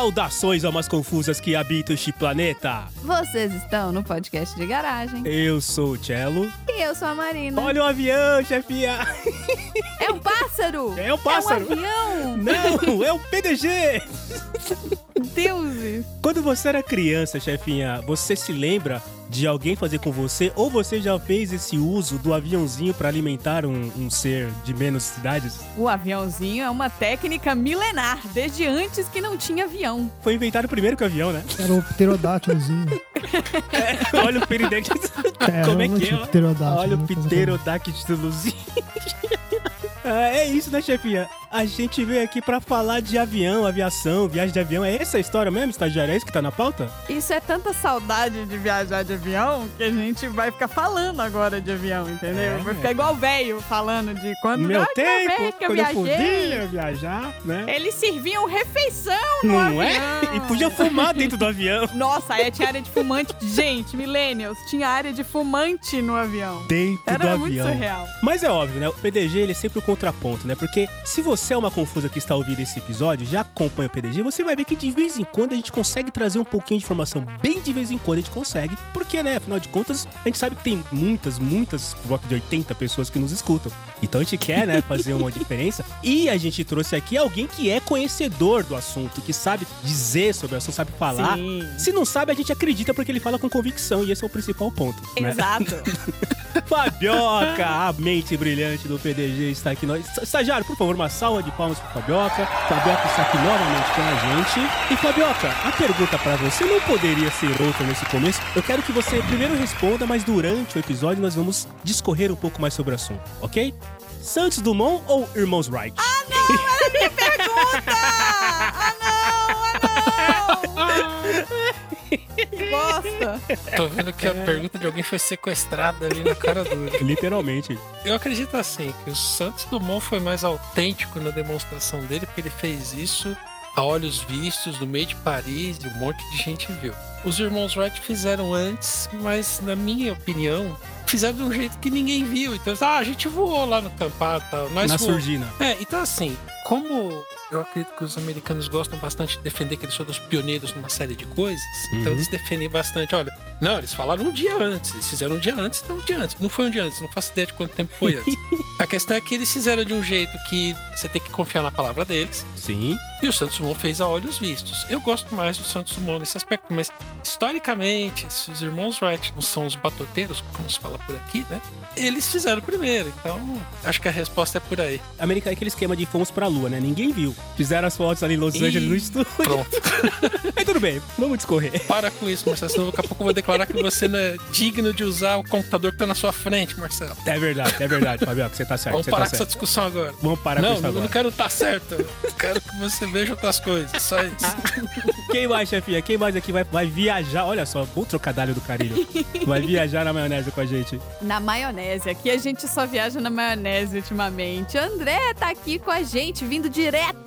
Saudações almas confusas que habitam este planeta. Vocês estão no podcast de garagem. Eu sou o Cello. E eu sou a Marina. Olha o avião, chefinha. É um pássaro! É um pássaro. É um avião! Não, é o PDG. Deuses! Quando você era criança, chefinha, você se lembra de alguém fazer com você ou você já fez esse uso do aviãozinho para alimentar um, um ser de menos cidades? O aviãozinho é uma técnica milenar, desde antes que não tinha avião. Foi inventado primeiro que o avião, né? Era o pterodátilozinho. Olha o peridente. É, Como é que é? Olha o né? pterodáctilozinho. Ah, é isso, né, chefinha? A gente veio aqui pra falar de avião, aviação, viagem de avião. É essa a história mesmo, estagiário? É isso que tá na pauta? Isso é tanta saudade de viajar de avião que a gente vai ficar falando agora de avião, entendeu? É. Vai ficar igual velho falando de quando No meu "Ah, que tempo, que eu quando eu viajei. podia viajar, né? Eles serviam refeição no Não é? avião. E podia fumar dentro do avião. Nossa, aí tinha área de fumante. Gente, millennials, tinha área de fumante no avião. Dentro do Era muito avião. surreal. Mas é óbvio, né? O PDG ele é sempre o contraponto, né? Porque se você é uma confusa que está ouvindo esse episódio, já acompanha o PDG, você vai ver que de vez em quando a gente consegue trazer um pouquinho de informação. Bem de vez em quando a gente consegue. Porque, né? Afinal de contas, a gente sabe que tem muitas, muitas, por volta de 80 pessoas que nos escutam. Então a gente quer, né, fazer uma diferença. E a gente trouxe aqui alguém que é conhecedor do assunto, que sabe dizer sobre o assunto, sabe falar. Sim. Se não sabe, a gente acredita porque ele fala com convicção, e esse é o principal ponto. né? Exato. Fabioca, a mente brilhante do PDG está aqui. Nós. Estagiário, por favor, uma salva de palmas para Fabioca. Fabioca está aqui novamente com a gente. E Fabioca, a pergunta para você não poderia ser outra nesse começo. Eu quero que você primeiro responda, mas durante o episódio nós vamos discorrer um pouco mais sobre o assunto, ok? Santos Dumont ou Irmãos Wright? ah, não! Ah, não! Que bosta! Tô vendo que a pergunta de alguém foi sequestrada ali na cara dura. Literalmente. Eu acredito assim, que o Santos Dumont foi mais autêntico na demonstração dele, porque ele fez isso a olhos vistos, no meio de Paris, e um monte de gente viu. Os irmãos Wright fizeram antes, mas na minha opinião, fizeram de um jeito que ninguém viu. Então, ah, a gente voou lá no campar e tal. Nós Na surdina. É, então assim, como eu acredito que os americanos gostam bastante de defender que eles foram os pioneiros numa série de coisas, então Uhum. eles defendem bastante, olha, não, eles falaram um dia antes, eles fizeram um dia antes, então um dia antes. Não foi um dia antes, não faço ideia de quanto tempo foi antes. A questão é que eles fizeram de um jeito que você tem que confiar na palavra deles, Sim. e o Santos Dumont fez a olhos vistos. Eu gosto mais do Santos Dumont nesse aspecto, mas historicamente, se os irmãos Wright não são os batoteiros, como se fala por aqui, né? Eles fizeram primeiro, então acho que a resposta é por aí. América é aquele esquema de fomos pra lua, né? Ninguém viu. Fizeram as fotos ali em Los Angeles no estúdio. Pronto. Aí tudo bem, vamos discorrer. Para com isso, Marcelo, senão daqui a pouco eu vou declarar que você não é digno de usar o computador que tá na sua frente, Marcelo. É verdade, é verdade, Fabioca, você tá certo. Vamos você parar tá com essa certo. discussão agora. Vamos parar com Não, isso eu agora. não quero estar certo. Eu quero que você veja outras coisas. Só isso. Quem mais, chefinha? Quem mais aqui vai, vai viajar? Olha só, bom trocadilho do carinho. Vai viajar na maionese com a gente. Na maionese. Aqui a gente só viaja na maionese ultimamente. André tá aqui com a gente, vindo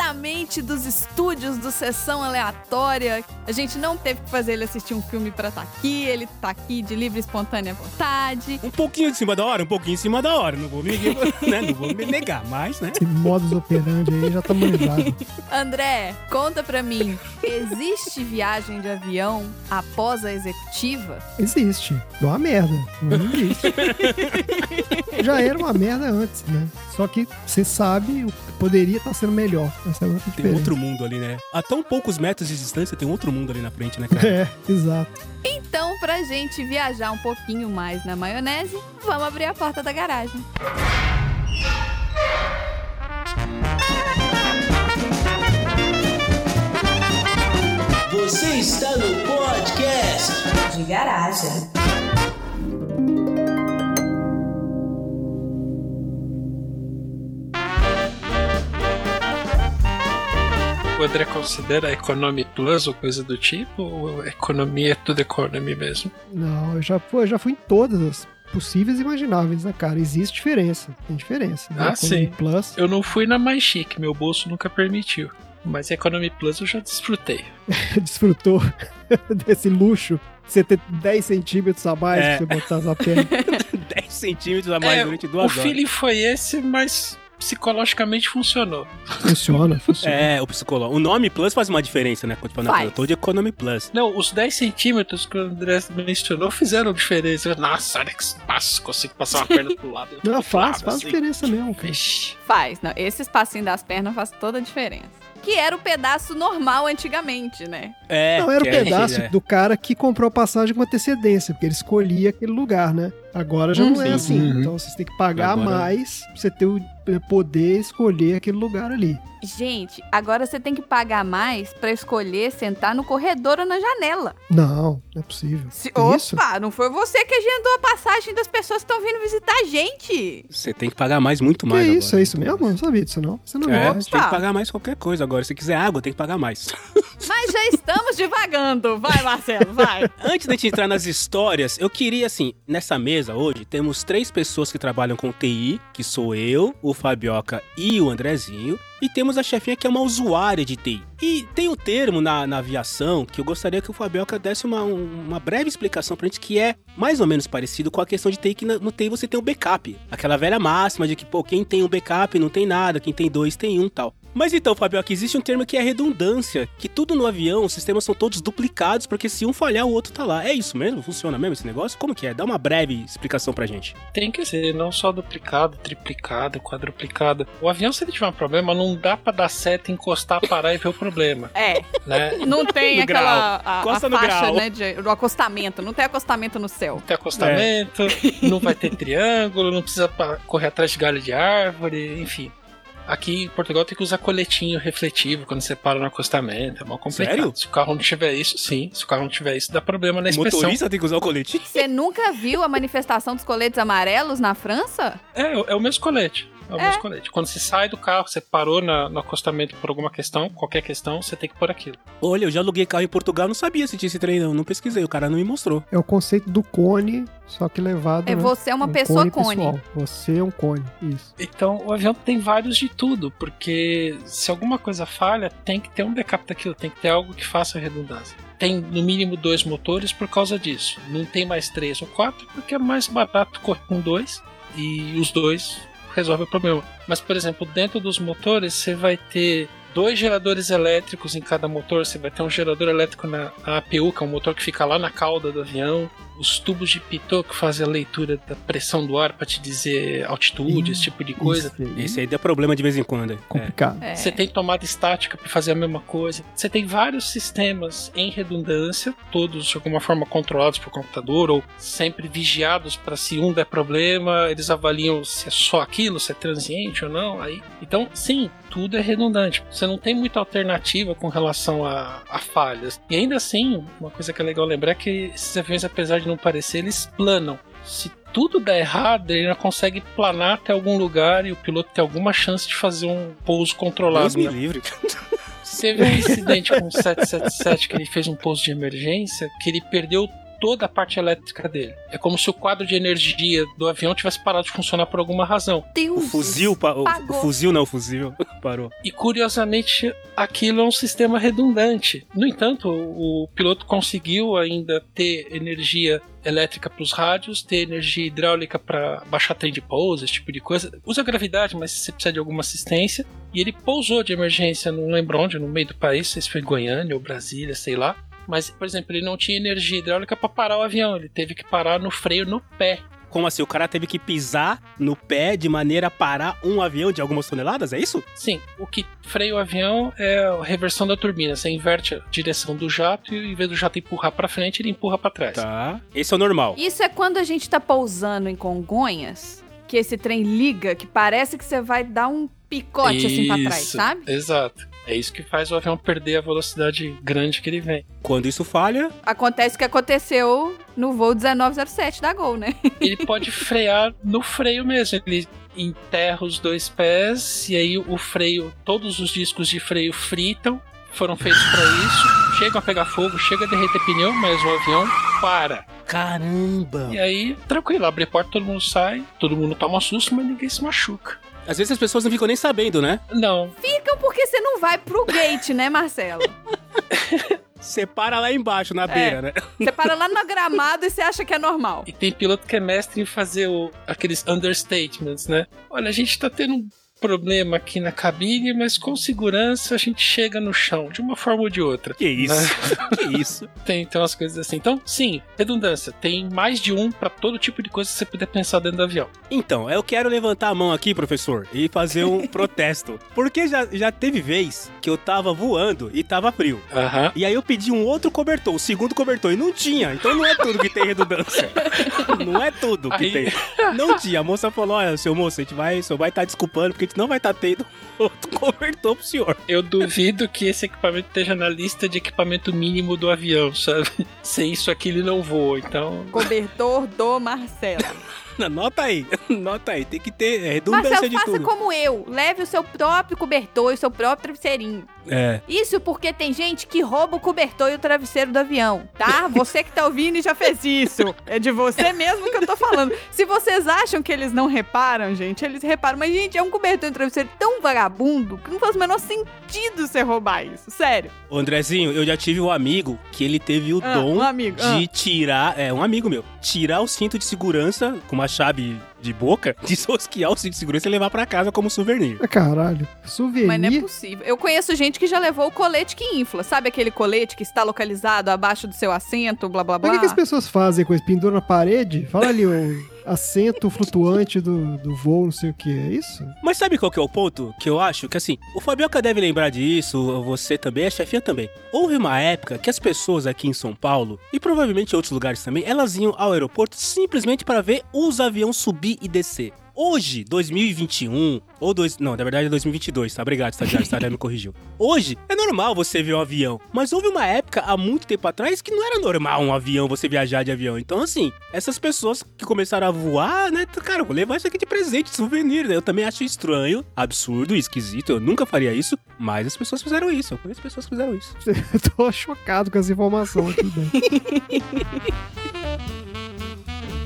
diretamente dos estúdios do Sessão Aleatória. A gente não teve que fazer ele assistir um filme pra estar aqui. Ele tá aqui de livre e espontânea vontade. Um pouquinho de cima da hora, um pouquinho em cima da hora. Não vou me, né? não vou me negar, mas, né? Esse modus operandi aí já tá manjado. André, conta pra mim. Existe viagem de avião após a executiva? Existe. É uma merda. Mas existe. já era uma merda antes, né? Só que você sabe o que poderia estar sendo melhor. Essa é outra Tem diferença. outro mundo ali, né? A tão poucos metros de distância, tem outro mundo ali na frente, né, cara? É, exato. Então, pra gente viajar um pouquinho mais na maionese, vamos abrir a porta da garagem. Você está no podcast de garagem. O André considera a Economy Plus ou coisa do tipo? Ou a economia é tudo economy mesmo? Não, eu já fui, eu já fui em todas as possíveis e imagináveis, né, cara? Existe diferença. Tem diferença. né? Ah, Economy sim. Plus. Eu não fui na mais chique, meu bolso nunca permitiu. Mas Economy Plus eu já desfrutei. desfrutou desse luxo. Você ter 10 centímetros a mais É. pra você botar na perna. 10 centímetros a mais É, durante o duas horas. feeling foi esse, mas psicologicamente funcionou. Funciona, funciona. É, o psicólogo. O nome Plus faz uma diferença, né? Quando, Faz. eu tô de Economy Plus. Não, os 10 centímetros que o André mencionou fizeram diferença. Nossa, olha que espaço, consigo passar uma perna pro lado. Não, faz, Lado, faz assim. diferença mesmo, cara. Vixe. Faz, não. Esse espacinho das pernas faz toda a diferença. Que era o pedaço normal antigamente, né? É. Não, era o é- pedaço é. do cara que comprou a passagem com antecedência, porque ele escolhia aquele lugar, né? Agora já não é Sim. assim. Uhum. Então vocês têm que pagar Agora- mais pra você ter o poder escolher aquele lugar ali. Gente, agora você tem que pagar mais pra escolher sentar no corredor ou na janela. Não, não é possível. Se- Isso? Opa, não foi você que agendou a passagem das pessoas que estão vindo visitar a gente. Você tem que pagar mais, muito Que mais. isso, agora. é isso mesmo? Eu não sabia disso, não. Você não É, é. você tem que pagar mais qualquer coisa agora. Se quiser água, tem que pagar mais. Mas já estamos divagando. Vai, Marcelo, vai. Antes da gente entrar nas histórias, eu queria, assim, nessa mesa hoje, temos três pessoas que trabalham com TI, que sou eu, o Fabioca e o Andrezinho. E temos a chefinha que é uma usuária de TI. E tem um termo na, na aviação que eu gostaria que o Fabioca desse uma, um- uma breve explicação pra gente, que é mais ou menos parecido com a questão de TI, que no TI você tem o backup. Aquela velha máxima de que, pô, quem tem um backup não tem nada, quem tem dois tem um tal. Mas então, Fabioca, existe um termo que é redundância, que tudo no avião, os sistemas são todos duplicados, porque se um falhar, o outro tá lá. É isso mesmo? Funciona mesmo esse negócio? Como que é? Dá uma breve explicação pra gente. Tem que ser, não só duplicado, triplicado, quadruplicado. O avião, se ele tiver um problema, não dá pra dar seta, encostar, parar e ver o problema, É, né? não tem No aquela a, a Encosta no faixa, grau. né, de, do acostamento. Não tem acostamento no céu. Não tem acostamento, não vai ter triângulo, não precisa correr atrás de galho de árvore, enfim. Aqui em Portugal tem que usar coletinho refletivo quando você para no acostamento. É mal complicado. Sério? Se o carro não tiver isso, sim. Se o carro não tiver isso, dá problema na O inspeção. motorista tem que usar o colete? Você nunca viu a manifestação dos coletes amarelos na França? É, é o mesmo colete. É o É. mesmo colete. Quando você sai do carro, você parou na- no acostamento por alguma questão, qualquer questão, você tem que pôr aquilo. Olha, eu já aluguei carro em Portugal, não sabia se tinha esse trem, não. Não pesquisei, o cara não me mostrou. É o conceito do cone, só que levado. É né? você é uma Um pessoa cone. pessoal. Você é um cone, isso. Então, o avião tem vários de tudo, porque se alguma coisa falha, tem que ter um backup daquilo, tem que ter algo que faça redundância. Tem no mínimo dois motores por causa disso. Não tem mais três ou quatro, porque é mais barato correr com dois e os dois resolvem o problema. Mas, por exemplo, dentro dos motores, você vai ter dois geradores elétricos em cada motor. Você vai ter um gerador elétrico na APU, que é um motor que fica lá na cauda do avião. Os tubos de pitot que fazem a leitura da pressão do ar para te dizer altitude, esse tipo de coisa. Isso aí. Esse aí dá problema de vez em quando. É. Complicado. É. Você tem tomada estática para fazer a mesma coisa. Você tem vários sistemas em redundância, todos de alguma forma controlados por computador ou sempre vigiados para se um der problema, eles avaliam se é só aquilo, se é transiente ou não. Aí, então, sim, tudo é redundante. Você não tem muita alternativa com relação a, a falhas. E ainda assim, uma coisa que é legal lembrar é que esses aviões, apesar de não parecer, eles planam. Se tudo der errado, ele ainda consegue planar até algum lugar e o piloto tem alguma chance de fazer um pouso controlado. Deus me né? livre. Teve um incidente com o 777 que ele fez um pouso de emergência que ele perdeu toda a parte elétrica dele. É como se o quadro de energia do avião tivesse parado de funcionar por alguma razão. Deus. O fuzil, pa- o, fuzil não, o fuzil parou. E curiosamente, aquilo é um sistema redundante. No entanto, o, piloto conseguiu ainda ter energia elétrica para os rádios, ter energia hidráulica para baixar trem de pouso, esse tipo de coisa. Usa gravidade, mas você precisa de alguma assistência. E ele pousou de emergência, não lembro onde, no meio do país, se foi Goiânia ou Brasília, sei lá. Mas, por exemplo, ele não tinha energia hidráulica para parar o avião, ele teve que parar no freio no pé. Como assim? O cara teve que pisar no pé de maneira a parar um avião de algumas toneladas? É isso? Sim, o que freia o avião é a reversão da turbina. Você inverte a direção do jato e, em vez do jato empurrar para frente, ele empurra para trás. Tá. Esse é o normal. Isso é quando a gente tá pousando em Congonhas, que esse trem liga, que parece que você vai dar um picote assim pra trás, Isso, sabe? Exato. É isso que faz o avião perder a velocidade grande que ele vem. Quando isso falha, Acontece o que aconteceu no voo 1907 da Gol, né? Ele pode frear no freio mesmo. Ele enterra os dois pés e aí o freio, todos os discos de freio fritam. Foram feitos para isso, chegam a pegar fogo, chega a derreter pneu, mas o avião para. caramba. E aí, tranquilo, abre a porta, todo mundo sai, todo mundo toma um susto, mas ninguém se machuca. Às vezes as pessoas não ficam nem sabendo, né? Não, Ficam porque você não vai pro gate, né, Marcelo? Você para lá embaixo, na É. beira, né? Você para lá no gramado e você acha que é normal. E tem piloto que é mestre em fazer o- aqueles understatements, né? Olha, a gente tá tendo um problema aqui na cabine, mas com segurança a gente chega no chão, de uma forma ou de outra. Que isso? Né? que isso? Tem, tem umas coisas assim. Então, sim, redundância. Tem mais de um pra todo tipo de coisa que você puder pensar dentro do avião. Então, eu quero levantar a mão aqui, professor, e fazer um protesto. Porque já, já teve vez que eu tava voando e tava frio. Aham. E aí eu pedi um outro cobertor, o segundo cobertor, e não tinha. Então não é tudo que tem redundância. não é tudo que Aí- tem. Não tinha. A moça falou: olha, seu moço, a gente vai, só vai estar desculpando, porque não vai estar tendo outro cobertor pro senhor. Eu duvido que esse equipamento esteja na lista de equipamento mínimo do avião, sabe? Sem isso aqui ele não voa, então. Cobertor do Marcelo. Anota aí, anota aí. Tem que ter é, redundância Marcelo, de faça tudo. como eu. Leve o seu próprio cobertor e o seu próprio travesseirinho. É. Isso porque tem gente que rouba o cobertor e o travesseiro do avião, tá? Você que tá ouvindo e já fez isso. É de você mesmo que eu tô falando. Se vocês acham que eles não reparam, gente, eles reparam. Mas, gente, é um cobertor e um travesseiro tão vagabundo que não faz o menor sentido você roubar isso. Sério. Ô, Andrezinho, eu já tive um amigo que ele teve o Ah, dom um amigo, de tirar. É, um amigo meu. Tirar o cinto de segurança com uma chave de boca, desosquear o cinto de segurança e levar pra casa como souvenir. Ah, caralho. Souvenir. Mas não é possível. Eu conheço gente que já levou o colete que infla. Sabe aquele colete que está localizado abaixo do seu assento, blá blá Mas blá? o que, que as pessoas fazem com isso? Pendura na parede? Fala ali, o assento flutuante do, do voo, não sei o que. É isso? Mas sabe qual que é o ponto? Que eu acho que assim, o Fabioca deve lembrar disso, você também, a chefinha também. Houve uma época que as pessoas aqui em São Paulo, e provavelmente em outros lugares também, elas iam ao aeroporto simplesmente para ver os aviões subir e descer. Hoje, 2021, ou dois, não, na verdade é 2022, tá? Obrigado, estagiário, estagiário me corrigiu. Hoje, é normal você ver um avião, mas houve uma época, há muito tempo atrás, que não era normal um avião, você viajar de avião. Então, assim, essas pessoas que começaram a voar, né, cara, vou levar isso aqui de presente, de souvenir, né? Eu também acho estranho, absurdo, esquisito, eu nunca faria isso, mas as pessoas fizeram isso, eu conheço pessoas que fizeram isso. Eu tô chocado com essa informação aqui. Né?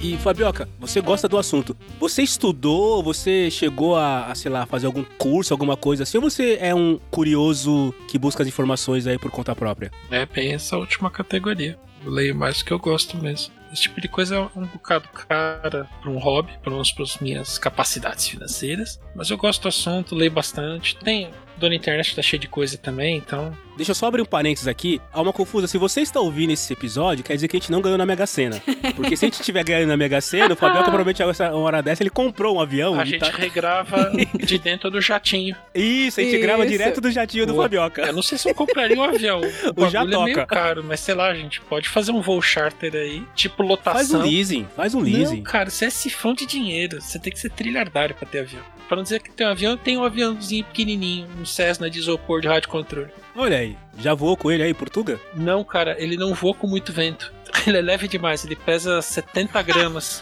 E, Fabioca, você gosta do assunto. Você estudou, você chegou a, a, sei lá, fazer algum curso, alguma coisa assim, ou você é um curioso que busca as informações aí por conta própria? É bem essa última categoria. Eu leio mais que eu gosto mesmo. Esse tipo de coisa é um bocado cara para um hobby, para as minhas capacidades financeiras. Mas eu gosto do assunto, leio bastante. Tem. Dona internet tá cheia de coisa também, então. Deixa eu só abrir um parênteses aqui. Há uma confusa. Se você está ouvindo esse episódio, quer dizer que a gente não ganhou na Mega Sena. Porque se a gente tiver ganhando na Mega Sena, o Fabioca provavelmente essa uma hora dessa ele comprou um avião. A gente tá- regrava de dentro do jatinho. Isso, a gente grava Isso. direto do jatinho do Boa. Fabioca. Eu não sei se eu compraria um avião. O, bagulho já é meio caro, mas sei lá, a gente pode fazer um voo charter aí, tipo lotação. Faz um leasing, faz um leasing. Não, cara, você é sifão de dinheiro. Você tem que ser trilhardário pra ter avião. Pra não dizer que tem um avião, tem um aviãozinho pequenininho, um Cessna de isopor de rádio controle. Olha aí, já voou com ele aí, Portuga? Não, cara, ele não voa com muito vento. Ele é leve demais, ele pesa 70 gramas.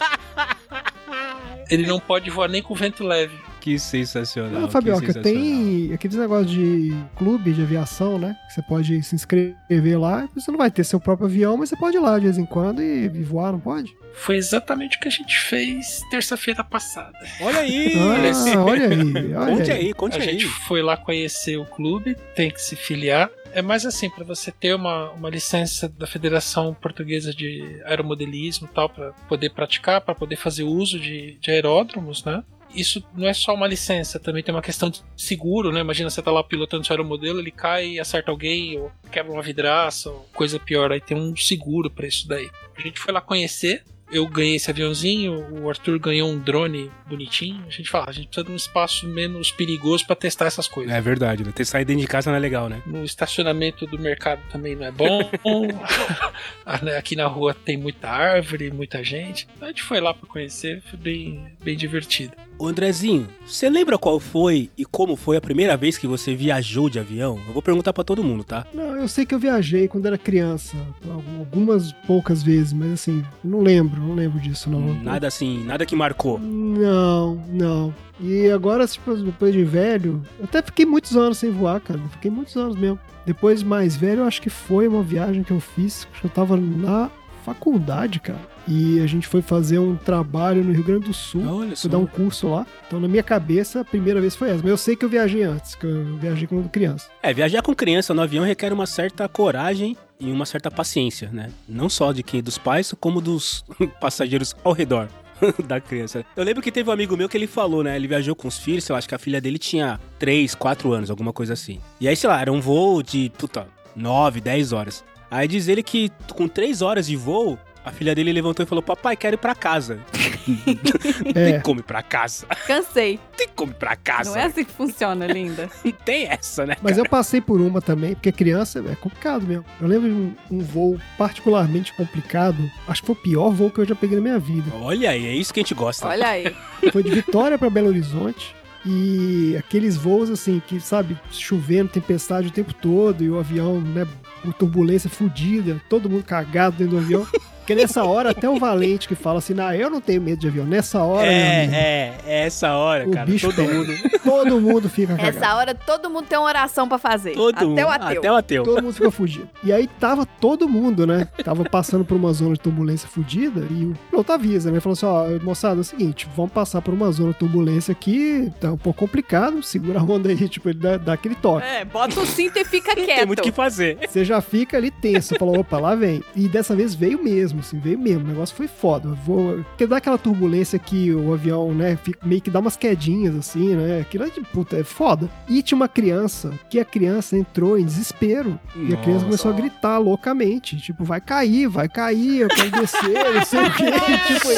ele não pode voar nem com vento leve. Que sensacional. Não, Fabioca, tem aqueles negócios de clube de aviação, né? Você pode se inscrever lá. Você não vai ter seu próprio avião, mas você pode ir lá de vez em quando e, e voar, não pode? Foi exatamente o que a gente fez terça-feira passada. Olha aí! Ah, olha aí. Olha Conte aí. aí, conte a aí. gente foi lá conhecer o clube, tem que se filiar. É mais assim, para você ter uma, uma licença da Federação Portuguesa de Aeromodelismo e tal, para poder praticar, para poder fazer uso de, de aeródromos, né? Isso não é só uma licença, também tem uma questão de seguro, né? Imagina você tá lá pilotando seu aeromodelo, ele cai e acerta alguém, ou quebra uma vidraça, ou coisa pior, aí tem um seguro para isso daí. A gente foi lá conhecer, eu ganhei esse aviãozinho, o Arthur ganhou um drone bonitinho. A gente fala, a gente precisa de um espaço menos perigoso para testar essas coisas. É verdade, né? Saído dentro de casa não é legal, né? No estacionamento do mercado também não é bom. Ah, né, Aqui na rua tem muita árvore, muita gente. A gente foi lá para conhecer, foi bem, bem divertido. Ô Andrezinho, você lembra qual foi e como foi a primeira vez que você viajou de avião? Eu vou perguntar pra todo mundo, tá? Não, eu sei que eu viajei quando era criança. Algumas poucas vezes, mas assim, não lembro, não lembro disso, não. Nada assim, nada que marcou. Não, não. E agora, tipo, depois de velho, eu até fiquei muitos anos sem voar, cara. Fiquei muitos anos mesmo. Depois, mais velho, eu acho que foi uma viagem que eu fiz, que eu tava na faculdade, cara. E a gente foi fazer um trabalho no Rio Grande do Sul. Olha. Fui dar um curso lá. Então, na minha cabeça, a primeira vez foi essa. Mas eu sei que eu viajei antes, que eu viajei quando criança. É, viajar com criança no avião requer uma certa coragem e uma certa paciência, né? Não só de quem dos pais, como dos passageiros ao redor. da criança. Eu lembro que teve um amigo meu que ele falou, né? Ele viajou com os filhos, lá, acho que a filha dele tinha 3, 4 anos, alguma coisa assim. E aí, sei lá, era um voo de, puta, 9, 10 horas. Aí diz ele que com 3 horas de voo, a filha dele levantou e falou: Papai, quero ir pra casa. Não É. tem como ir pra casa. Cansei. Tem como ir pra casa. Não é assim que funciona, linda. Não tem essa, né? Mas cara? eu passei por uma também, porque criança é complicado mesmo. Eu lembro de um, um voo particularmente complicado. Acho que foi o pior voo que eu já peguei na minha vida. Olha aí, é isso que a gente gosta. Olha aí. Foi de Vitória pra Belo Horizonte. E aqueles voos assim, que sabe, chovendo, tempestade o tempo todo, e o avião, né, com turbulência fodida, todo mundo cagado dentro do avião. Porque nessa hora, até o Valente que fala assim, não, eu não tenho medo de avião. Nessa hora, meu amigo, É, é, é essa hora, o cara. bicho Todo pega. mundo. todo mundo fica cagado. Essa hora todo mundo tem uma oração pra fazer. Todo Até mundo. o ateu. Até o ateu. Todo mundo ficou fugido. E aí tava todo mundo, né? Tava passando por uma zona de turbulência fudida e o piloto avisa, né? Falou assim, ó, moçada, é o seguinte, vamos passar por uma zona de turbulência aqui, tá um pouco complicado, segura a onda aí, tipo, ele dá, dá aquele toque. É, bota o cinto e fica quieto. tem muito o que fazer. Você já fica ali tenso, falou, opa, lá vem. E dessa vez veio mesmo, assim, veio mesmo. O negócio foi foda. Vou... Porque dá aquela turbulência que o avião, né, fica- meio que dá umas quedinhas, assim, né? Aquilo é de puta, é foda. E tinha uma criança, que a criança entrou em desespero. E a criança Nossa. começou a gritar loucamente. Tipo, vai cair, vai cair, eu quero descer, não sei o quê. tipo,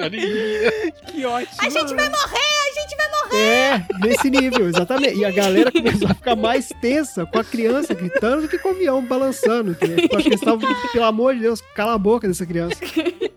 Maria. Que ótimo. A gente vai morrer, a gente vai morrer. É, nesse nível, exatamente. E a galera começou a ficar mais tensa com a criança gritando do que com o avião balançando. Que, tipo, acho que eles estavam, pelo amor de Deus, cala a boca dessa criança.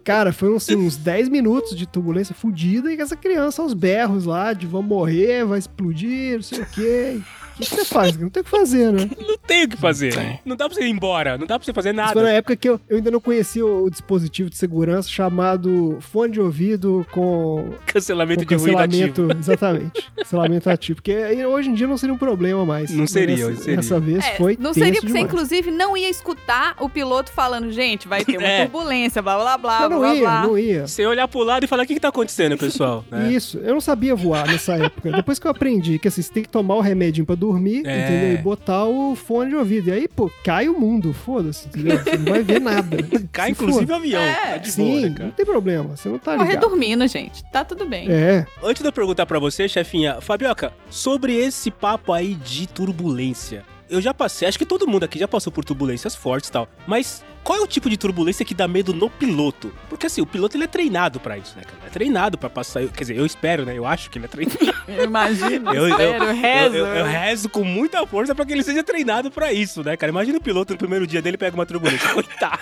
Cara, foi assim, uns 10 minutos de turbulência fodida e essa criança aos berros lá, de vão morrer, vai explodir, não sei o quê. O que você faz? Não tem o que fazer, né? Não tem o que fazer. tem. Não dá pra você ir embora. Não dá pra você fazer Isso nada. foi na época que eu, eu ainda não conhecia o, o dispositivo de segurança chamado fone de ouvido com Cancelamento com de ruído ativo. cancelamento, exatamente. Cancelamento ativo. Porque hoje em dia não seria um problema mais. Não seria, Nessa, seria. Dessa vez É, foi não seria porque você, demais. inclusive, não ia escutar o piloto falando, gente, vai ter uma É. turbulência, blá blá blá, Eu blá não blá ia, blá. não ia. Você olhar pro lado e falar: o que, que tá acontecendo, pessoal? É. Isso, eu não sabia voar nessa época. Depois que eu aprendi que assim, você tem que tomar o remedinho pra dormir, É. entendeu? E botar o fone de ouvido. E aí, pô, cai o mundo, foda-se, entendeu? Você não vai ver nada. Cai, Se inclusive, o avião. É. Tá de boa, Sim, né, não tem problema. Você não tá ligado. dormindo, gente. Tá tudo bem. É, Antes de eu perguntar pra você, chefinha, Fabioca, sobre esse papo aí de turbulência. Eu já passei, acho que todo mundo aqui já passou por turbulências fortes e tal. Mas qual é o tipo de turbulência que dá medo no piloto? Porque assim, o piloto ele é treinado pra isso, né, cara? É treinado pra passar. Quer dizer, eu espero, né? Eu acho que ele é treinado. Eu imagino, Eu- eu- espero, rezo. Eu, eu- eu rezo com muita força pra que ele seja treinado pra isso, né, cara? Imagina o piloto no primeiro dia dele pega uma turbulência. Coitado.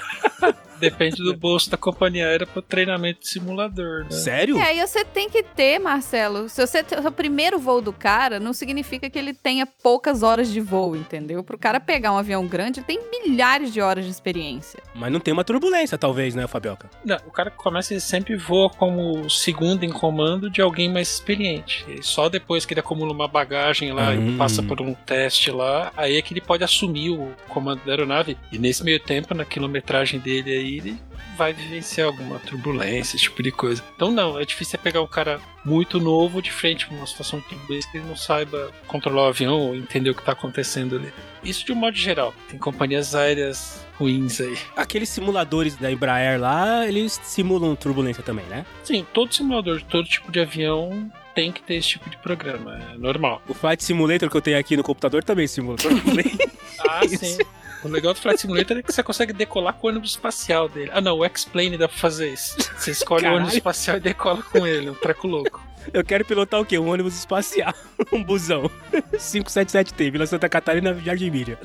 Depende do bolso da companhia aérea pro treinamento de simulador, né? Sério? E aí você tem que ter, Marcelo. Se você ter o primeiro voo do cara, não significa que ele tenha poucas horas de voo, entendeu? Pro cara pegar um avião grande, ele tem milhares de horas de experiência. Mas não tem uma turbulência, talvez, né, Fabioca? Não, o cara que começa, ele sempre voa como segundo em comando de alguém mais experiente. E só depois que ele acumula uma bagagem lá Hum. e passa por um teste lá, aí é que ele pode assumir o comando da aeronave. E nesse meio tempo, na quilometragem dele aí, ele vai vivenciar alguma turbulência, esse tipo de coisa. Então não, é difícil pegar um cara muito novo de frente com uma situação de turbulência que ele não saiba controlar o avião ou entender o que está acontecendo ali. Isso de um modo geral. Tem companhias aéreas ruins aí. Aqueles simuladores da Embraer lá, eles simulam turbulência também, né? Sim, todo simulador de todo tipo de avião tem que ter esse tipo de programa, é normal. O Flight Simulator que eu tenho aqui no computador também simula turbulência. Ah, sim. O legal do Flight Simulator é que você consegue decolar com o ônibus espacial dele. Ah, não, o X-Plane dá pra fazer isso. Você escolhe Caralho. o ônibus espacial e decola com ele, um treco louco. Eu quero pilotar o quê? Um ônibus espacial. um busão. 577T, Vila Santa Catarina, Jardim Miriam.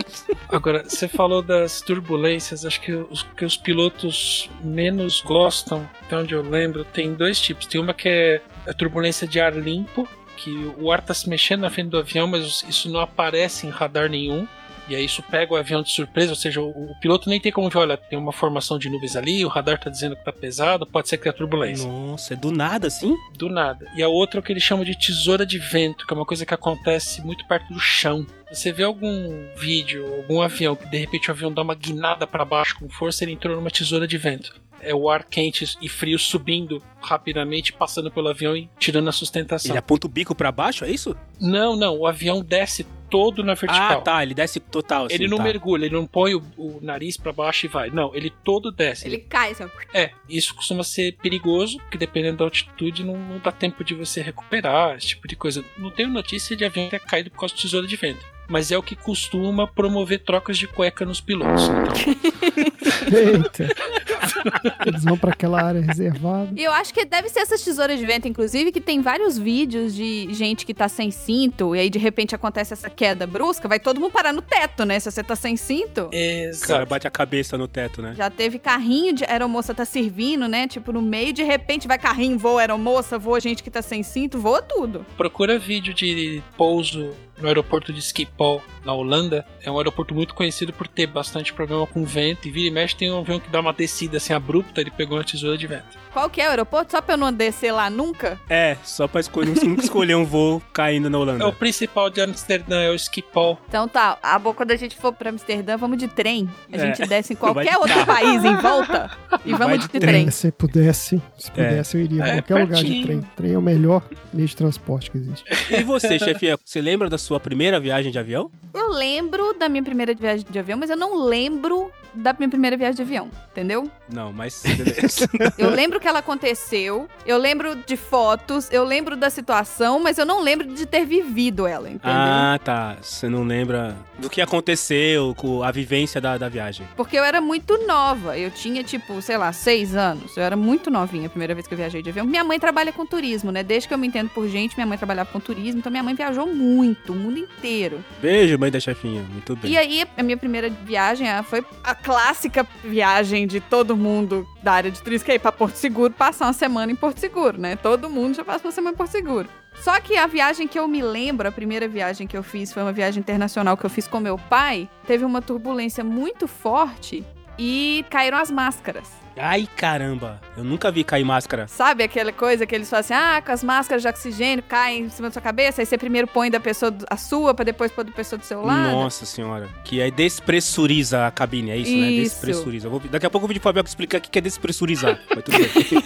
Agora, você falou das turbulências, acho que os que os pilotos menos gostam, até onde eu lembro, tem dois tipos. Tem uma que é a turbulência de ar limpo, que o ar tá se mexendo na frente do avião, mas isso não aparece em radar nenhum. E aí isso pega o avião de surpresa, ou seja, o, o piloto nem tem como ver, olha, tem uma formação de nuvens ali, o radar tá dizendo que tá pesado, pode ser que tenha turbulência. Nossa, é do nada assim? Do nada. E a outra é o que eles chamam de tesoura de vento, que é uma coisa que acontece muito perto do chão. Você vê algum vídeo, algum avião, que de repente o avião dá uma guinada para baixo com força, ele entrou numa tesoura de vento. É o ar quente e frio subindo rapidamente, passando pelo avião e tirando a sustentação. Ele aponta o bico pra baixo, é isso? Não, não, o avião desce todo na vertical. Ah, tá, ele desce total. Assim, Ele não tá. mergulha, ele não põe o, o nariz pra baixo e vai. Não, ele todo desce. Ele cai, assim, ó. É, isso costuma ser perigoso, porque dependendo da altitude não, não dá tempo de você recuperar, esse tipo de coisa. Não tenho notícia de avião ter caído por causa de tesoura de vento. Mas é o que costuma promover trocas de cueca nos pilotos. Então, Eita. Eles vão pra aquela área reservada. E eu acho que deve ser essas tesouras de vento, inclusive, que tem vários vídeos de gente que tá sem cinto, e aí de repente acontece essa queda brusca, vai todo mundo parar no teto, né? Se você tá sem cinto. O cara bate a cabeça no teto, né? Já teve carrinho de aeromoça tá servindo, né? Tipo, no meio, de repente vai carrinho, voa aeromoça, voa gente que tá sem cinto, voa tudo. Procura vídeo de pouso no aeroporto de Schiphol, na Holanda. É um aeroporto muito conhecido por ter bastante problema com vento. E vira e mexe tem um avião que dá uma descida assim abrupta, ele pegou uma tesoura de vento. Qual que é o aeroporto? Só pra eu não descer lá nunca? É, só pra escolher, nunca escolher um voo caindo na É o Holanda. principal de Amsterdã, é o Schiphol. Então tá, a boa, quando a gente for pra Amsterdã, vamos de trem. A É. gente desce em Vai qualquer de outro carro. país em volta e Vai vamos de de trem. trem. É, se pudesse, se pudesse, eu iria É, em qualquer lugar de pertinho. trem. Trem é o melhor meio de transporte que existe. E você, chefia, você lembra da sua primeira viagem de avião? Eu lembro da minha primeira viagem de avião, mas eu não lembro da minha primeira viagem de avião, entendeu? Não, mas beleza. Eu lembro que ela aconteceu, eu lembro de fotos, eu lembro da situação, mas eu não lembro de ter vivido ela, entendeu? ah, tá. Você não lembra do que aconteceu, com a vivência da, da viagem. Porque eu era muito nova. Eu tinha, tipo, sei lá, seis anos. Eu era muito novinha a primeira vez que eu viajei de avião. Minha mãe trabalha com turismo, né? Desde que eu me entendo por gente, minha mãe trabalhava com turismo. Então minha mãe viajou muito, o mundo inteiro. Beijo, mãe da chefinha. Muito bem. E aí, a minha primeira viagem foi a clássica viagem de todo mundo da área de turismo, que é ir pra Porto Seguro, passar uma semana em Porto Seguro, né? Todo mundo já passa uma semana em Porto Seguro. Só que a viagem que eu me lembro, a primeira viagem que eu fiz foi uma viagem internacional que eu fiz com meu pai, teve uma turbulência muito forte e caíram as máscaras. Ai, caramba. Eu nunca vi cair máscara. Sabe aquela coisa que eles falam assim: ah, com as máscaras de oxigênio caem em cima da sua cabeça, aí você primeiro põe da pessoa a sua, pra depois pôr da pessoa do seu lado? Nossa senhora. Que aí despressuriza a cabine, é isso, né? Isso. Despressuriza. Eu vou- daqui a pouco eu vou pedir pro Fabio explicar o que que é despressurizar. Mas tudo bem.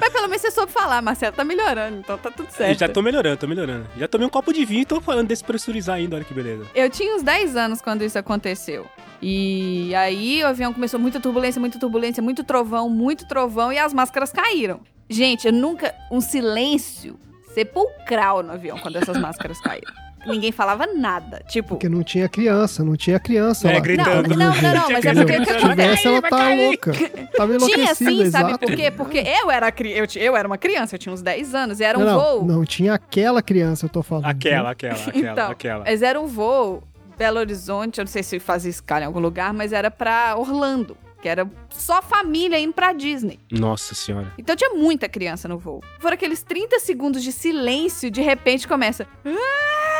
Mas pelo menos você soube falar, Marcelo, tá melhorando, então tá tudo certo. Já tô melhorando, tô melhorando. Já tomei um copo de vinho e tô falando despressurizar ainda, olha que beleza. Eu tinha uns 10 anos quando isso aconteceu. E aí o avião começou muita turbulência, muita turbulência, muito trovão, muito trovão e as máscaras caíram. Gente, eu nunca. Um silêncio sepulcral no avião quando essas máscaras caíram. Ninguém falava nada. Tipo. Porque não tinha criança, não tinha criança É, lá. gritando. Não, não, não, não, mas é porque o que acontece? ela tá louca. Tava Tinha sim, sabe exato. por quê? Porque eu era, eu, eu era uma criança, eu tinha uns 10 anos, e era um não, voo. não, tinha aquela criança, eu tô falando. Aquela, aquela, aquela, Então, aquela. Mas era um voo Belo Horizonte, eu não sei se fazia escala em algum lugar, mas era pra Orlando, que era só família indo pra Disney. Nossa senhora. Então tinha muita criança no voo. Foram aqueles 30 segundos de silêncio, de repente começa. "Ah!"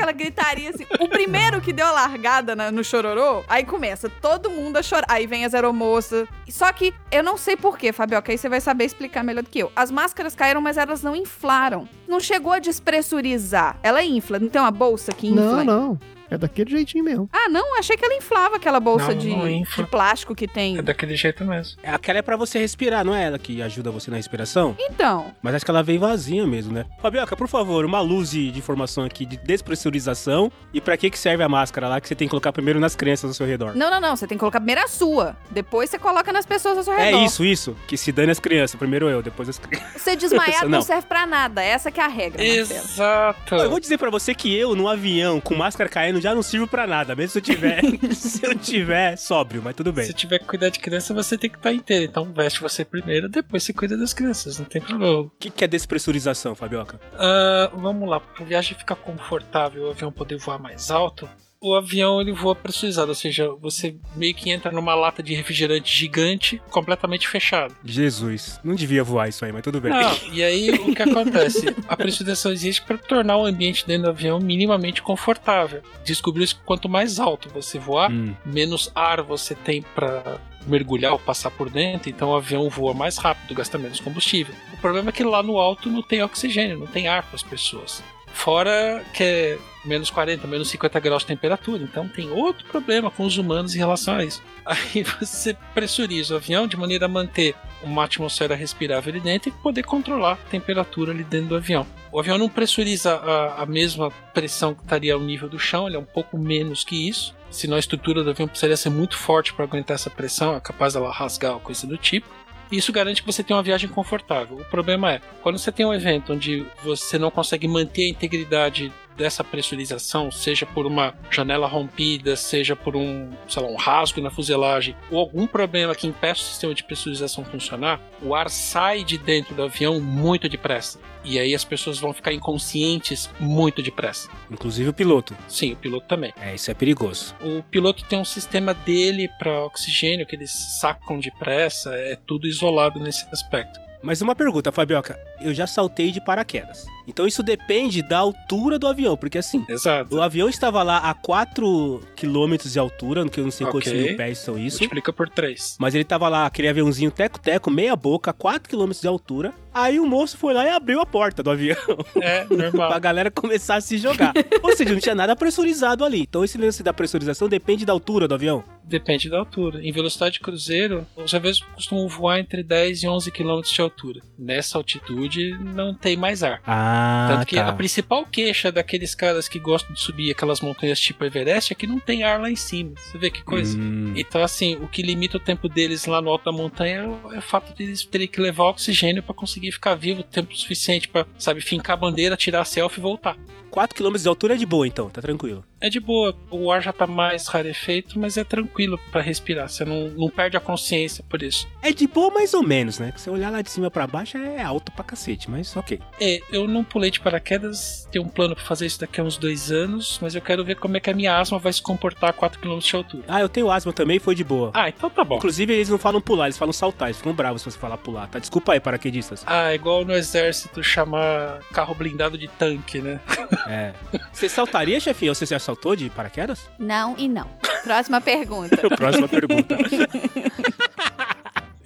Aquela gritaria assim. O primeiro que deu a largada na- no chororô, aí começa todo mundo a chorar. Aí vem as aeromoças. Só que eu não sei porquê, Fabioca, aí você vai saber explicar melhor do que eu. As máscaras caíram, mas elas não inflaram. Não chegou a despressurizar. Ela infla. Não tem uma bolsa que infla? Não, não. É daquele jeitinho mesmo. Ah, não, achei que ela inflava aquela bolsa Não, de, não de plástico que tem. É daquele jeito mesmo. Aquela é pra você respirar, não é ela que ajuda você na respiração? Então, Mas acho que ela vem vazia mesmo, né? Fabioca, por favor, uma luz de, informação aqui de despressurização. E pra que que serve a máscara lá que você tem que colocar primeiro nas crianças ao seu redor? Não, não, não. Você tem que colocar primeiro a sua. Depois você coloca nas pessoas ao seu É redor. isso, isso. Que se dane as crianças. Primeiro eu, depois as crianças. Você desmaiado não. Não. serve pra nada. Essa que é a regra, Marcelo. Exato. Eu vou dizer pra você que eu, no avião, com máscara caindo, já não sirvo pra nada. Mesmo se eu tiver, se eu tiver sóbrio, mas tudo bem. Se tiver que cuidar de criança, você tem que estar inteiro. Então veste você primeiro, depois você cuida das crianças, não tem problema. O que, que é despressurização, Fabioca? Ah, vamos lá, para a viagem ficar confortável, o avião poder voar mais alto, o avião ele voa pressurizado, ou seja, você meio que entra numa lata de refrigerante gigante, completamente fechado. Jesus, não devia voar isso aí, mas tudo bem. Não, e aí o que acontece? A pressurização existe para tornar o ambiente dentro do avião minimamente confortável. Descobriu que quanto mais alto você voar, Hum, menos ar você tem para mergulhar ou passar por dentro, então o avião voa mais rápido, gasta menos combustível. O problema é que lá no alto não tem oxigênio, não tem ar para as pessoas. Fora que é menos 40, menos 50 graus de temperatura. Então tem outro problema com os humanos em relação a isso. Aí você pressuriza o avião de maneira a manter uma atmosfera respirável ali dentro e poder controlar a temperatura ali dentro do avião. O avião não pressuriza a, a mesma pressão que estaria ao nível do chão, ele é um pouco menos que isso. Senão a estrutura do avião precisaria ser muito forte para aguentar essa pressão, é capaz dela rasgar ou coisa do tipo. Isso garante que você tenha uma viagem confortável. O problema é, quando você tem um evento onde você não consegue manter a integridade dessa pressurização, seja por uma janela rompida, seja por um, sei lá, um rasgo na fuselagem, ou algum problema que impeça o sistema de pressurização funcionar, o ar sai de dentro do avião muito depressa. E aí as pessoas vão ficar inconscientes muito depressa. Inclusive o piloto. Sim, o piloto também. É, isso é perigoso. O piloto tem um sistema dele para oxigênio que eles sacam depressa, é tudo isolado nesse aspecto. Mas uma pergunta, Fabioca. Eu já saltei de paraquedas. Então isso depende da altura do avião, porque assim, Exato. o avião estava lá a 4 km de altura, que eu não sei quantos Ok. mil pés são isso. Multiplica por 3. Mas ele tava lá, aquele aviãozinho teco-teco, meia boca, 4 km de altura. Aí o moço foi lá e abriu a porta do avião É, pra normal. galera começar a se jogar. Ou seja, não tinha nada pressurizado ali. Então esse lance da pressurização depende da altura do avião. Depende da altura. Em velocidade de cruzeiro, os aviões costumam voar entre 10 e 11 km de altura. Nessa altitude, não tem mais ar. Ah, Tanto que a principal queixa daqueles caras que gostam de subir aquelas montanhas tipo Everest é que não tem ar lá em cima. Você vê que coisa? Hum. Então, assim, o que limita o tempo deles lá no alto da montanha é o fato de eles terem que levar oxigênio pra conseguir ficar vivo tempo suficiente pra, sabe, fincar a bandeira, tirar a selfie e voltar. 4 km de altura é de boa, então, tá tranquilo. É de boa, o ar já tá mais rarefeito, mas é tranquilo pra respirar. Você não, não perde a consciência por isso. É de boa mais ou menos, né? Se olhar lá de cima pra baixo é alto pra cacete, mas ok. É, eu não pulei de paraquedas, tenho um plano pra fazer isso daqui a uns dois anos, mas eu quero ver como é que a minha asma vai se comportar a 4 km de altura. Ah, eu tenho asma também e foi de boa. Ah, então tá bom. Inclusive, eles não falam pular, eles falam saltar. Eles ficam bravos se você falar pular, tá? Desculpa aí, paraquedistas. Ah, igual no exército chamar carro blindado de tanque, né? É. Você saltaria, chefinho? Ou você saltou de paraquedas? Não e não. Próxima pergunta. Próxima pergunta.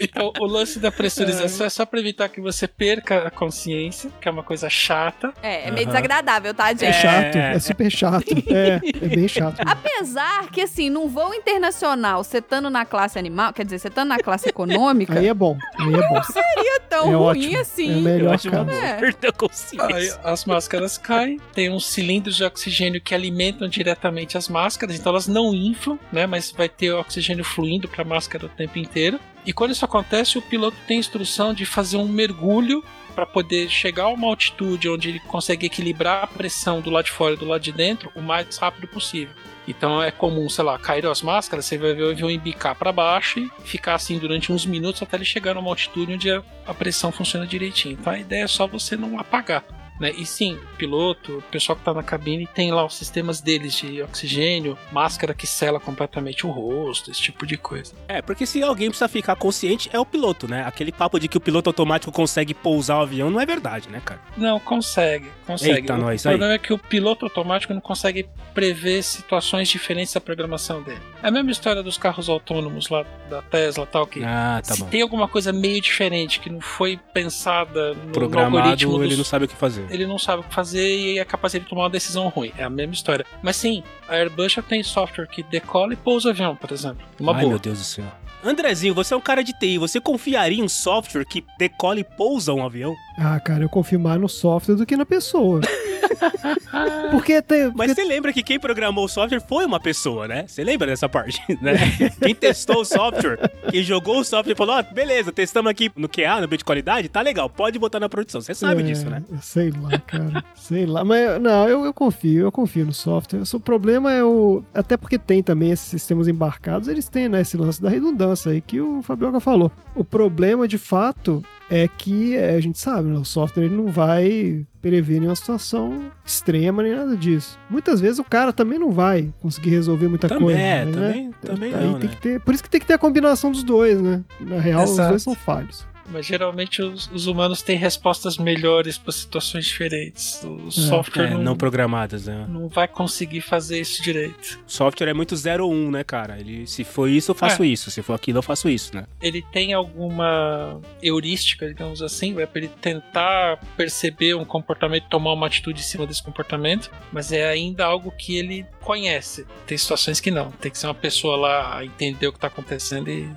Então, o lance da pressurização é só pra evitar que você perca a consciência, que é uma coisa chata. É, é meio Aham. desagradável, tá, É, gente? chato, é super chato. É, é bem chato. Apesar que, assim, num voo internacional, você estando na classe animal, quer dizer, você estando na classe econômica, Aí é bom, aí é bom. é tão é ruim ótimo. assim. É melhor, uma É. perda Aí consciência. as máscaras caem, tem uns cilindros de oxigênio que alimentam diretamente as máscaras, então elas não inflam, né? Mas vai ter oxigênio fluindo para a máscara o tempo inteiro. E quando isso acontece, o piloto tem instrução de fazer um mergulho para poder chegar a uma altitude onde ele consegue equilibrar a pressão do lado de fora e do lado de dentro o mais rápido possível. Então é comum, sei lá, cair as máscaras, você vai ver o avião embicar para baixo e ficar assim durante uns minutos até ele chegar numa altitude onde a, a pressão funciona direitinho. Então a ideia é só você não apagar. Né? E sim, piloto, o pessoal que está na cabine tem lá os sistemas deles de oxigênio, máscara que sela completamente o rosto, esse tipo de coisa. É, porque se alguém precisa ficar consciente, é o piloto, né? Aquele papo de que o piloto automático consegue pousar o avião não é verdade, né, cara? Não, consegue, consegue. Eita, o nós, problema é que o piloto automático não consegue prever situações diferentes da programação dele. É a mesma história dos carros autônomos lá da Tesla tal, que Ah, tá se bom. tem alguma coisa meio diferente que não foi pensada no, no Programado, algoritmo ele dos- não sabe o que fazer. Ele não sabe o que fazer e é capaz de ele tomar uma decisão ruim. É a mesma história. Mas sim, a Airbus já tem software que decola e pousa o avião, por exemplo. Uma Ai, boa. meu Deus do céu. Andrezinho, você é um cara de TI, você confiaria em software que decola e pousa um avião? Ah, cara, eu confio mais no software do que na pessoa. Porque tem. Mas porque- você lembra que quem programou o software foi uma pessoa, né? Você lembra dessa parte, né? Quem testou o software, quem jogou o software e falou, ó, beleza, testamos aqui no QA, no bit de qualidade, tá legal, pode botar na produção. Você sabe É, disso, né? Sei lá, cara. sei lá. Mas não, eu, eu confio, eu confio no software. O problema é o. Até porque tem também esses sistemas embarcados, eles têm, né, esse lance da redundância aí que o Fabioca falou. O problema, de fato, é que é, a gente sabe, né, o software ele não vai prever nenhuma situação extrema nem nada disso. Muitas vezes o cara também não vai conseguir resolver muita Também, coisa. é, né? também- também Aí não, tem né? que ter, por isso que tem que ter a combinação dos dois, né? Na real, os Exato. dois são falhos. Mas geralmente os, os humanos têm respostas melhores para situações diferentes. O software É, não, não programadas, né? não vai conseguir fazer isso direito. O software é muito 0 ou 1, um, né, cara? Ele, se for isso, eu faço É. isso. Se for aquilo, eu faço isso, né? Ele tem alguma heurística, digamos assim, vai para ele tentar perceber um comportamento, tomar uma atitude em cima desse comportamento, mas é ainda algo que ele conhece. Tem situações que não. Tem que ser uma pessoa lá a entender o que está acontecendo e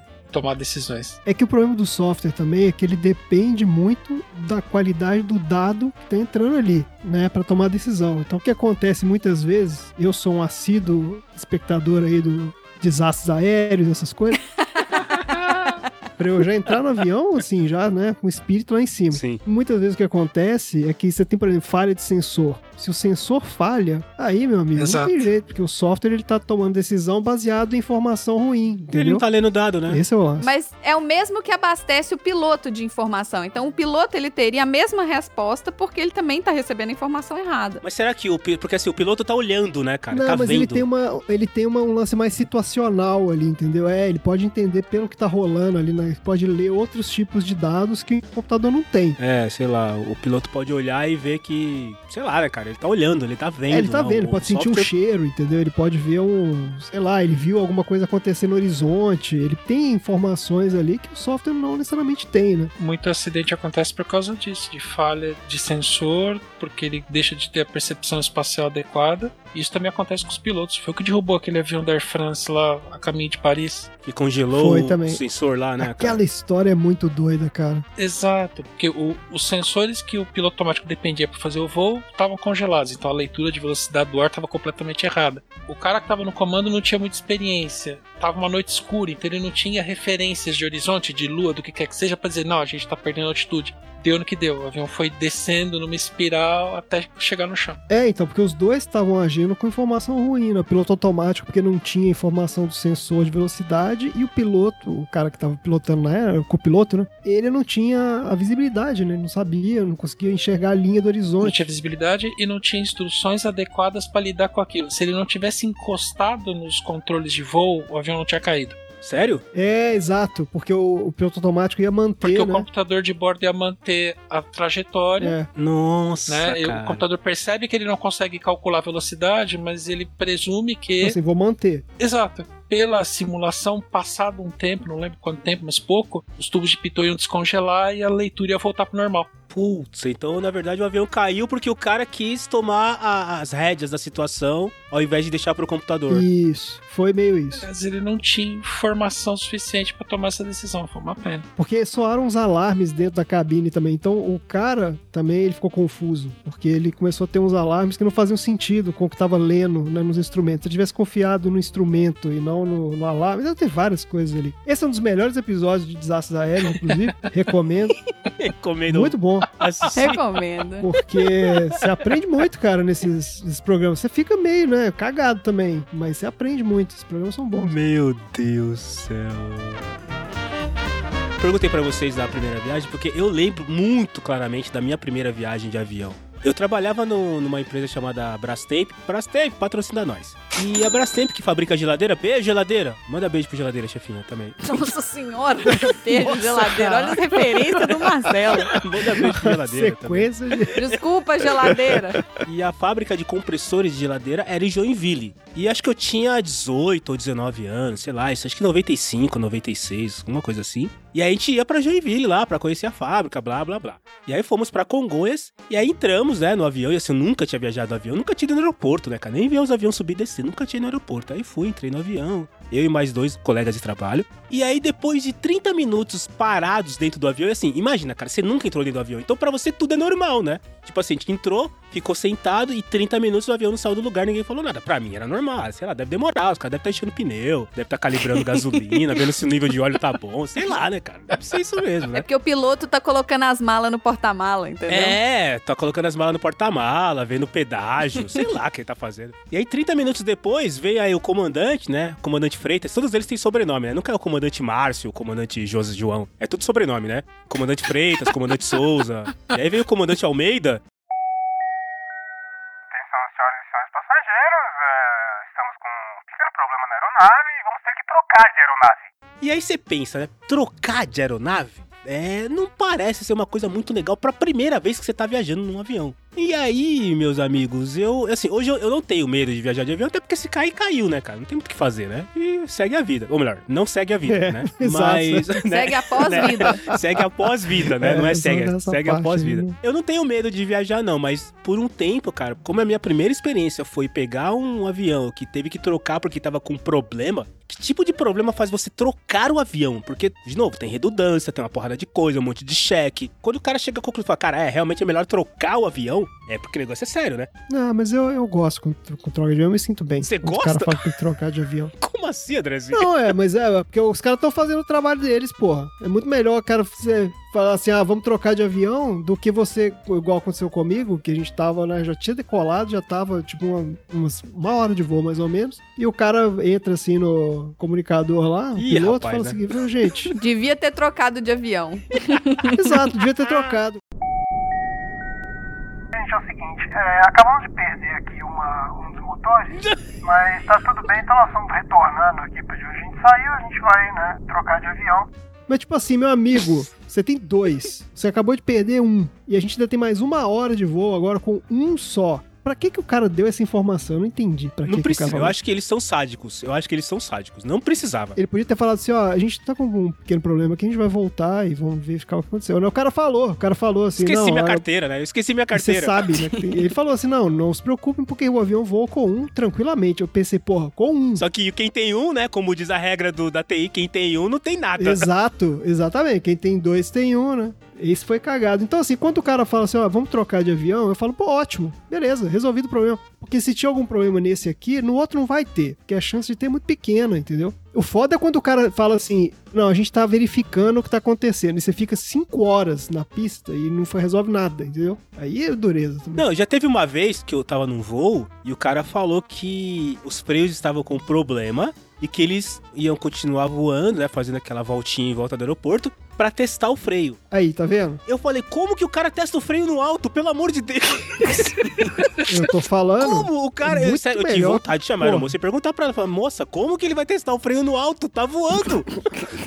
tomar decisões. É que o problema do software também é que ele depende muito da qualidade do dado que tá entrando ali, né, para tomar decisão. Então o que acontece muitas vezes, eu sou um assíduo espectador aí do desastres aéreos, essas coisas. Pra eu já entrar no avião, assim, já, né, com o espírito lá em cima. Sim. Muitas vezes o que acontece é que você tem, por exemplo, falha de sensor. Se o sensor falha, aí, meu amigo, Exato. não tem jeito, porque o software ele tá tomando decisão baseado em informação ruim, Ele entendeu? não tá lendo dado, né? Esse é o lance. Mas é o mesmo que abastece o piloto de informação. Então o piloto ele teria a mesma resposta porque ele também tá recebendo a informação errada. Mas será que o porque assim, o piloto tá olhando, né, cara? Não, tá mas vendo. ele tem, uma, ele tem uma, um lance mais situacional ali, entendeu? É, ele pode entender pelo que tá rolando ali, né? Ele pode ler outros tipos de dados que o computador não tem. É, sei lá, o piloto pode olhar e ver que, sei lá, né, cara, ele tá olhando, ele tá vendo. É, ele tá né? vendo, ele pode sentir um cheiro, entendeu? Ele pode ver um, sei lá, ele viu alguma coisa acontecer no horizonte, ele tem informações ali que o software não necessariamente tem, né? Muito acidente acontece por causa disso, de falha de sensor, porque ele deixa de ter a percepção espacial adequada. Isso também acontece com os pilotos. Foi o que derrubou aquele avião da Air France lá a caminho de Paris. Que congelou Foi o sensor lá, né, Aquela cara? história é muito doida, cara. Exato, porque o- os sensores que o piloto automático dependia para fazer o voo estavam congelados, então a leitura de velocidade do ar estava completamente errada. O cara que estava no comando não tinha muita experiência, tava uma noite escura, então ele não tinha referências de horizonte, de lua, do que quer que seja, para dizer, não, a gente está perdendo altitude. Deu no que deu, o avião foi descendo numa espiral até chegar no chão. É, então, porque os dois estavam agindo com informação ruim, né? O piloto automático, porque não tinha informação do sensor de velocidade, e o piloto, o cara que tava pilotando na era, o copiloto, né? Ele não tinha a visibilidade, né? Ele não sabia, não conseguia enxergar a linha do Não horizonte. tinha visibilidade e não tinha instruções adequadas para lidar com aquilo. Se ele não tivesse encostado nos controles de voo, o avião não tinha caído. Sério? É, exato, porque o, o piloto automático ia manter, Porque o né? computador de bordo ia manter a trajetória. É, Nossa, Né? E cara. o computador percebe que ele não consegue calcular a velocidade, mas ele presume que. assim, vou manter. Exato. Pela simulação, passado um tempo, não lembro quanto tempo, mas pouco, os tubos de pitot iam descongelar e a leitura ia voltar pro normal. Putz, então na verdade o avião caiu porque o cara quis tomar a- as rédeas da situação ao invés de deixar pro computador. Isso, foi meio isso. Mas ele não tinha informação suficiente para tomar essa decisão. Foi uma pena. Porque soaram uns alarmes dentro da cabine também. Então o cara também ele ficou confuso. Porque ele começou a ter uns alarmes que não faziam sentido com o que estava lendo né, nos instrumentos. Se ele tivesse confiado no instrumento e não no, no alarme, deve ter várias coisas ali. Esse é um dos melhores episódios de desastres aéreos, inclusive. Recomendo. Recomendo Muito bom. Assistir. Recomendo. Porque você aprende muito, cara, nesses, nesses programas. Você fica meio, né, cagado também. Mas você aprende muito. Esses programas são bons. Meu Deus do céu. Perguntei pra vocês da primeira viagem porque eu lembro muito claramente da minha primeira viagem de avião. Eu trabalhava no- numa empresa chamada Brastemp. Brastemp patrocina nós. E a Brastemp que fabrica geladeira. Beijo, geladeira. Manda beijo pro geladeira, chefinha, também. Nossa senhora, beijo, geladeira. Olha as referências do Marcelo. Manda beijo pro geladeira também. Sequência de... Desculpa, geladeira. E a fábrica de compressores de geladeira era em Joinville. E acho que eu tinha 18 ou 19 anos, sei lá, isso acho que 95, 96, alguma coisa assim. E aí a gente ia pra Joinville lá pra conhecer a fábrica, blá blá blá. E aí fomos pra Congonhas e aí entramos, né, no avião. E assim, eu nunca tinha viajado no avião, nunca tinha ido no aeroporto, né, cara? Nem vi os aviões subir e descer, nunca tinha ido no aeroporto. Aí fui, entrei no avião, eu e mais dois colegas de trabalho. E aí depois de 30 minutos parados dentro do avião, e assim, imagina, cara, você nunca entrou dentro do avião. Então pra você tudo é normal, né? Tipo assim, a gente entrou, ficou sentado e 30 minutos o avião não saiu do lugar, ninguém falou nada. Pra mim era normal, sei lá, deve demorar, os caras devem estar enchendo pneu, deve estar calibrando gasolina, vendo se o nível de óleo tá bom, sei lá, né, cara? Deve ser isso mesmo, É né? porque o piloto tá colocando as malas no porta-mala, entendeu? É, tá colocando as malas no porta-mala, vendo o pedágio, sei lá o que ele tá fazendo. E aí, 30 minutos depois, veio aí o comandante, né? O comandante Freitas, todos eles têm sobrenome, né? Nunca é o comandante Márcio, o comandante José João. É tudo sobrenome, né? Comandante Freitas, comandante Souza. E aí veio o comandante Almeida. Atenção, senhoras e senhores passageiros, é, estamos com um pequeno problema na aeronave e vamos ter que trocar de aeronave. E aí você pensa, né? Trocar de aeronave? é, não parece ser uma coisa muito legal pra primeira vez que você tá viajando num avião. E aí, meus amigos, eu, assim, hoje eu, eu não tenho medo de viajar de avião, até porque se cair, caiu, né, cara? Não tem muito o que fazer, né? E segue a vida. Ou melhor, não segue a vida, É, né? Mas. né, Segue após né? vida. Segue após vida, né? É, não é só segue, segue após aí, vida. né? Eu não tenho medo de viajar, não, mas por um tempo, cara, como a minha primeira experiência foi pegar um avião que teve que trocar porque tava com problema, que tipo de problema faz você trocar o avião? Porque, de novo, tem redundância, tem uma porrada de coisa, um monte de cheque. Quando o cara chega à conclusão e fala, cara, é, realmente é melhor trocar o avião, é porque o negócio é sério, né? Não, mas eu, eu gosto com, com troca de avião, eu me sinto bem. Você gosta? Os caras falam que tem que trocar de avião. Como assim, Andrezinho? Não, é, mas é, porque os caras estão fazendo o trabalho deles, porra. É muito melhor, cara, você falar assim, ah, vamos trocar de avião, do que você, igual aconteceu comigo, que a gente tava, né, já tinha decolado, já tava, tipo, uma, umas- uma hora de voo, mais ou menos, e o cara entra, assim, no comunicador lá, o Ih, piloto, rapaz, fala né? assim, viu, gente, Devia ter trocado de avião. exato, devia ter trocado. Gente, é o seguinte, é, acabamos de perder aqui uma, um dos motores, mas tá tudo bem, então nós estamos retornando aqui pra de onde a gente saiu, a gente vai, né, trocar de avião. Mas, tipo assim, meu amigo, você tem dois, você acabou de perder um, e a gente ainda tem mais uma hora de voo agora com um só. Pra que que o cara deu essa informação? Eu não entendi pra que Não que o precisa, cara eu acho que eles são sádicos. Eu acho que eles são sádicos. Não precisava. Ele podia ter falado assim, ó, a gente tá com um pequeno problema aqui, a gente vai voltar e vamos verificar o que aconteceu. Né? O cara falou, o cara falou assim, Esqueci não, minha carteira, né? Eu esqueci minha Você carteira. sabe, né? que Ele falou assim, não, não se preocupem porque o avião voa com um tranquilamente. Eu pensei, porra, com um. Só que quem tem um, né? Como diz a regra do, da TI, quem tem um não tem nada. Exato, exatamente. Quem tem dois tem um, né? Esse foi cagado. Então, assim, quando o cara fala assim, ó, vamos trocar de avião, eu falo, pô, ótimo, beleza, resolvido o problema. Porque se tinha algum problema nesse aqui, no outro não vai ter. Porque a chance de ter é muito pequena, entendeu? O foda é quando o cara fala assim, não, a gente tá verificando o que tá acontecendo. E você fica cinco horas na pista e não resolve nada, entendeu? Aí é dureza também. Não, já teve uma vez que eu tava num voo e o cara falou que os freios estavam com problema e que eles iam continuar voando, né? Fazendo aquela voltinha em volta do aeroporto pra testar o freio. Aí, tá vendo? Eu falei, como que o cara testa o freio no alto? Pelo amor de Deus! Eu tô falando. Como o cara. Eu, Muito sério, eu tive melhor. vontade de chamar a moça e perguntar pra ela, moça, como que ele vai testar o freio no alto? Tá voando!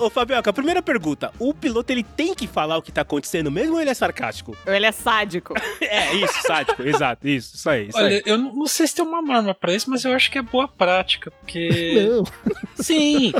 Ô, Fabioca, a primeira pergunta. O piloto, ele tem que falar o que tá acontecendo mesmo ou ele é sarcástico? Ou ele é sádico. É, isso, sádico, exato, isso, isso aí, isso aí. Olha, eu não não sei se tem uma norma pra isso, mas eu acho que é boa prática, porque. Não. Sim!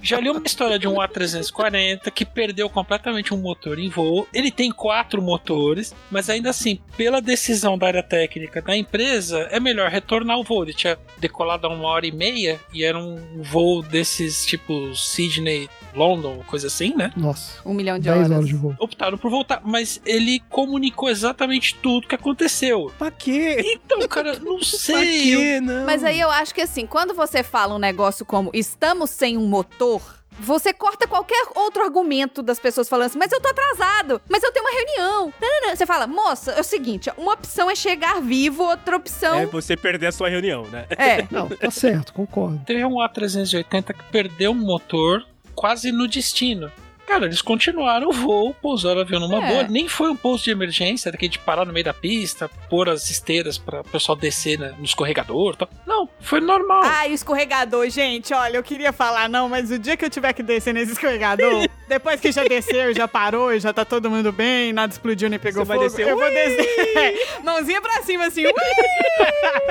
Já li uma história de um A340 que perdeu completamente um motor em voo. Ele tem quatro motores, mas ainda assim, pela decisão da área técnica da empresa, é melhor retornar o voo. Ele tinha decolado a uma hora e meia e era um voo desses tipo Sydney, London, coisa assim, né? Nosse. Um milhão de 10 horas. horas de voo. Optaram por voltar, mas ele comunicou exatamente tudo que aconteceu. Pra quê? Então, cara, não Pra sei. eu- quê, não? Mas aí eu acho que assim, quando você fala um negócio como estamos sem um motor, você corta qualquer outro argumento das pessoas falando assim, mas eu tô atrasado, mas eu tenho uma reunião. Você fala, moça, é o seguinte, uma opção é chegar vivo, outra É opção você perder a sua reunião, né? é. Não, tá certo, concordo. Teve um A380 que perdeu o motor quase no destino. Cara, eles continuaram o voo, pousaram o avião numa É. boa. Nem foi um pouso de emergência, daquele de parar no meio da pista, pôr as esteiras para o pessoal descer né, no escorregador tal. Não, foi normal. Ai, o escorregador, gente, olha, eu queria falar não, mas o dia que eu tiver que descer nesse escorregador, depois que já desceu, já parou, já tá todo mundo bem, nada explodiu nem pegou Você vai fogo, descer, eu vou descer. Mãozinha pra cima assim!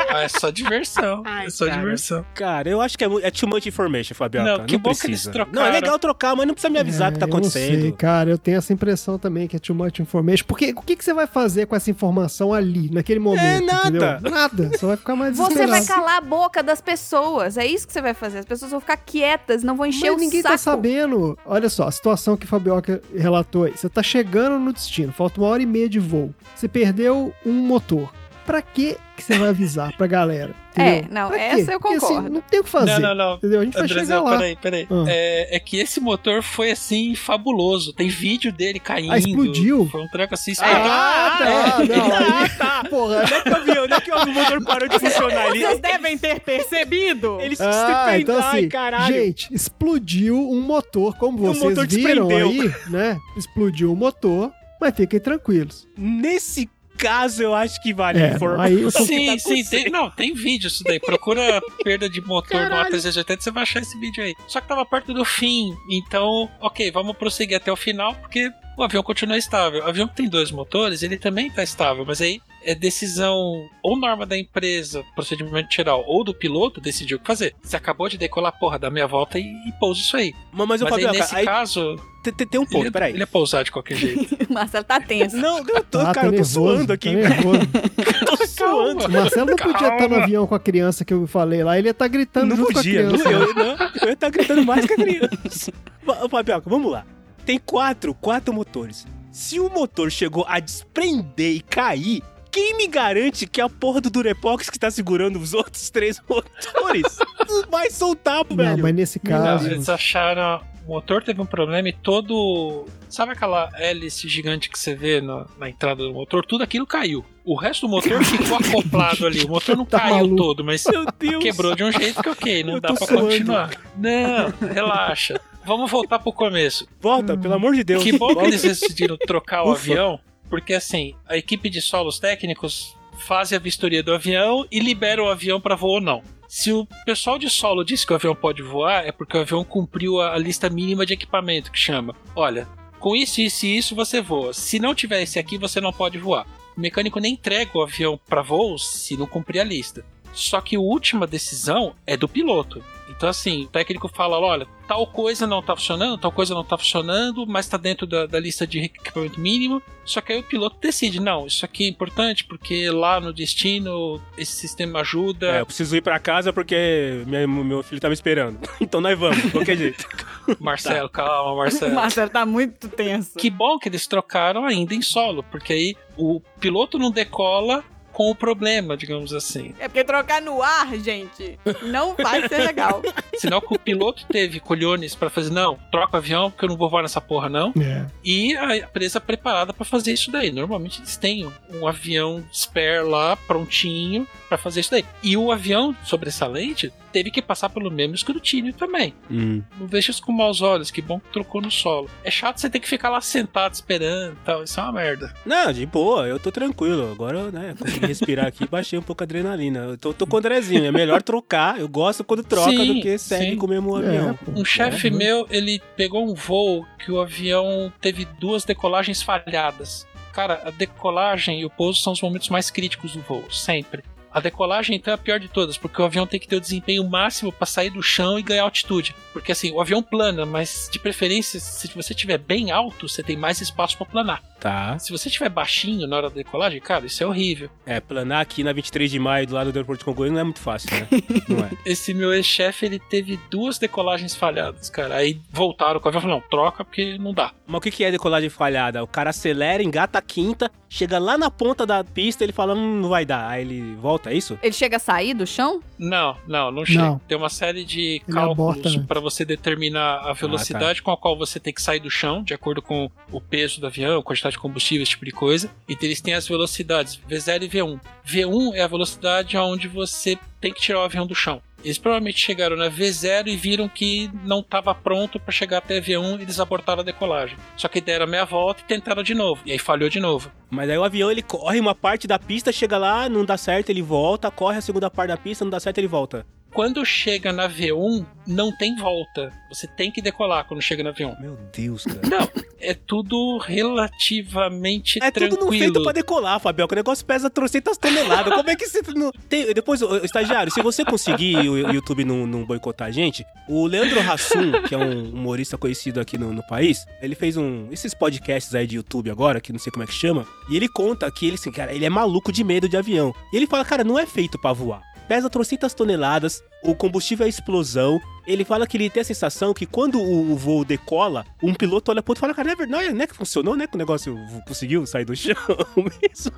Ah, é só diversão. Ai, é só cara. diversão. Cara, eu acho que é, é too much information, Fabioca. Não, Não, que bom que eles precisa. trocaram. Não, é legal trocar, mas não precisa me avisar que tá É, eu não acontecendo. sei, cara, eu tenho essa impressão também que é too much information. Porque o que, que você vai fazer com essa informação ali, naquele momento? nada. entendeu? Nada. Você vai ficar mais Você vai calar a boca das pessoas, é isso que você vai fazer. As pessoas vão ficar quietas, não vão encher Mas o ninguém saco. tá sabendo. Olha só, a situação que o Fabioca relatou aí. Você tá chegando no destino, falta uma hora e meia de voo. Você perdeu um motor. Pra que que você vai avisar pra galera? É, Entendeu? não, Pra quê? essa eu Porque, assim, concordo. não tem o que fazer. Não, não, não. Entendeu? A gente vai chegar lá. peraí, peraí. Ah. É, é que esse motor foi assim fabuloso. Tem vídeo dele caindo. Ah, explodiu? Foi um treco assim Ah, tá, é. não, aí- Ah, tá. Porra, Onde é que eu vi? Onde é que o motor parou de funcionar ali? Vocês devem ter percebido. Ele se Ah, então Ai, assim, caralho. gente, explodiu um motor, como Um vocês motor viram desprendeu. aí, né? Explodiu o motor, mas fiquem tranquilos. Nesse caso eu acho que vale É, informar. aí- Sim, tá sim, tem, não, tem vídeo isso daí. Procura perda de motor no Caralho. A380, você vai achar esse vídeo aí. Só que tava perto do fim, então, ok, vamos prosseguir até o final, porque o avião continua estável. O avião que tem dois motores, ele também tá estável, mas aí é decisão ou norma da empresa, procedimento geral, ou do piloto decidir o que fazer. Você acabou de decolar, porra, dá meia volta e, e pousa isso aí. Mas, mas, Mas aí, Fabioca, nesse aí caso, tem, tem- tem um ponto, ele, peraí. ele é pousar de qualquer jeito. O Marcelo tá tenso. Não, eu tô, Ah, cara, eu tô suando aqui. Tá nervoso. tô suando. O Marcelo não podia Calma. estar no avião com a criança que eu falei lá, ele ia estar gritando Não junto podia, com a não, criança. eu, não, eu ia estar gritando mais que a criança. Ô, Fabioca, vamos lá. Tem quatro, quatro motores. Se o motor chegou a desprender e cair, quem me garante que a porra do Durepox que tá segurando os outros três motores não vai soltar, Não, velho? mas nesse Não, caso. eles acharam. O motor teve um problema e todo. Sabe aquela hélice gigante que você vê na, na entrada do motor? Tudo aquilo caiu. O resto do motor ficou acoplado ali. O motor não Tá caiu maluco. todo, mas Meu Deus. quebrou de um jeito que ok, não Eu dá pra suando. continuar. Não, relaxa. Vamos voltar pro começo. Volta, pelo amor de Deus. Que bom que eles decidiram trocar o Ufa. avião, porque assim, a equipe de solos técnicos faz a vistoria do avião e libera o avião para voo ou não. Se o pessoal de solo disse que o avião pode voar, é porque o avião cumpriu a, lista mínima de equipamento que chama. Olha, com isso, isso e isso você voa. Se não tiver esse aqui, você não pode voar. O mecânico nem entrega o avião para voo se não cumprir a lista. Só que a última decisão é do piloto. Então, assim, o técnico fala: olha, tal coisa não tá funcionando, tal coisa não tá funcionando, mas tá dentro da, da lista de equipamento mínimo. Só que aí o piloto decide: não, isso aqui é importante porque lá no destino esse sistema ajuda. É, eu preciso ir pra casa porque minha- meu filho tá me esperando. Então nós vamos, de qualquer jeito. Marcelo, calma, O Marcelo. Marcelo tá muito tenso. Que bom que eles trocaram ainda em solo, porque aí o piloto não decola com o problema, digamos assim. É porque trocar no ar, gente, não vai ser legal. Sinal que o piloto teve colhones pra fazer, não, troca o avião porque eu não vou voar nessa porra não. É. E a empresa preparada pra fazer isso daí. Normalmente eles têm um avião spare lá, prontinho, pra fazer isso daí. E o avião sobressalente teve que passar pelo mesmo escrutínio também. Hum. Não veja isso com maus olhos, que bom que trocou no solo. É chato você ter que ficar lá sentado esperando e tal, isso é uma merda. Não, de boa, eu tô tranquilo. Agora, eu, né, consegui respirar aqui, baixei um pouco a adrenalina. Eu tô, tô com o Andrezinho, é melhor trocar. Eu gosto quando troca Sim, do que segue sim. com o mesmo É, avião. pô. Um chefe É, né? meu, ele pegou um voo que o avião teve duas decolagens falhadas. Cara, a decolagem e o pouso são os momentos mais críticos do voo, sempre. A decolagem então é a pior de todas, porque o avião tem que ter o desempenho máximo para sair do chão e ganhar altitude. Porque assim, o avião plana, mas de preferência, se você estiver bem alto, você tem mais espaço para planar. Tá. Se você estiver baixinho na hora da decolagem, cara, isso é horrível. É, planar aqui na 23 de maio do lado do aeroporto de Congonhas não é muito fácil, né? Não é. Esse meu ex-chefe, ele teve duas decolagens falhadas, cara. Aí voltaram com o avião e falaram, não, troca porque não dá. Mas o que que é decolagem falhada? O cara acelera, engata a quinta, chega lá na ponta da pista, ele fala, hum, não vai dar. Aí ele volta, é isso? Ele chega a sair do chão? Não, não, não chega. Não. Tem uma série de Ele aborta cálculos antes. para você determinar a velocidade com a qual você tem que sair do chão, de acordo com o peso do avião, quantidade de combustível, esse tipo de coisa. E eles têm as velocidades V0 e V1. V1 é a velocidade onde você tem que tirar o avião do chão. Eles provavelmente chegaram na V0 e viram que não estava pronto para chegar até V1 e eles abortaram a decolagem. Só que deram meia volta e tentaram de novo. E aí falhou de novo. Mas aí o avião, ele corre uma parte da pista, chega lá, não dá certo, ele volta, corre a segunda parte da pista, não dá certo, ele volta. Quando chega na V1, não tem volta. Você tem que decolar quando chega na V1. Meu Deus, cara. Não, é tudo relativamente É tudo não feito tranquilo. pra decolar, Fabio. que O negócio pesa trocentas toneladas. Como é que você não. Tem... Depois, estagiário, se você conseguir o o YouTube não, não boicotar a gente, o Leandro Hassum, que é um humorista conhecido aqui no, no país, ele fez um. Esses podcasts aí de YouTube agora, que não sei como é que chama, e ele conta que ele, assim, cara, ele é maluco de medo de avião. E ele fala, cara, não é feito pra voar. Pesa trocentas toneladas, o combustível é explosão. Ele fala que ele tem a sensação que quando o, voo decola, um piloto olha pro outro e fala, cara, não é, ver- não é, não é que funcionou, né? Que o negócio conseguiu sair do chão mesmo.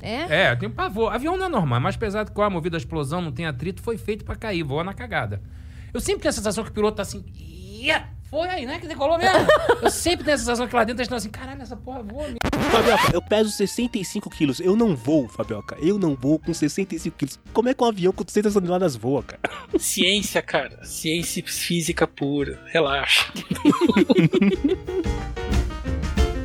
É? É, eu tenho pavor. Avião não é normal, é mais pesado que o ar, movido à explosão, não tem atrito, foi feito pra cair, voa na cagada. Eu sempre tenho a sensação que o piloto tá assim. "Ia, Foi aí, né? Que decolou mesmo. Eu sempre tenho a sensação que lá dentro tá estão assim, caralho, essa porra voa mesmo. Fabioca, eu peso 65 quilos. Eu não vou, Fabioca. Eu não vou com 65 quilos. Como é que um avião com 200 toneladas voa, cara? Ciência, cara. Ciência física pura. Relaxa.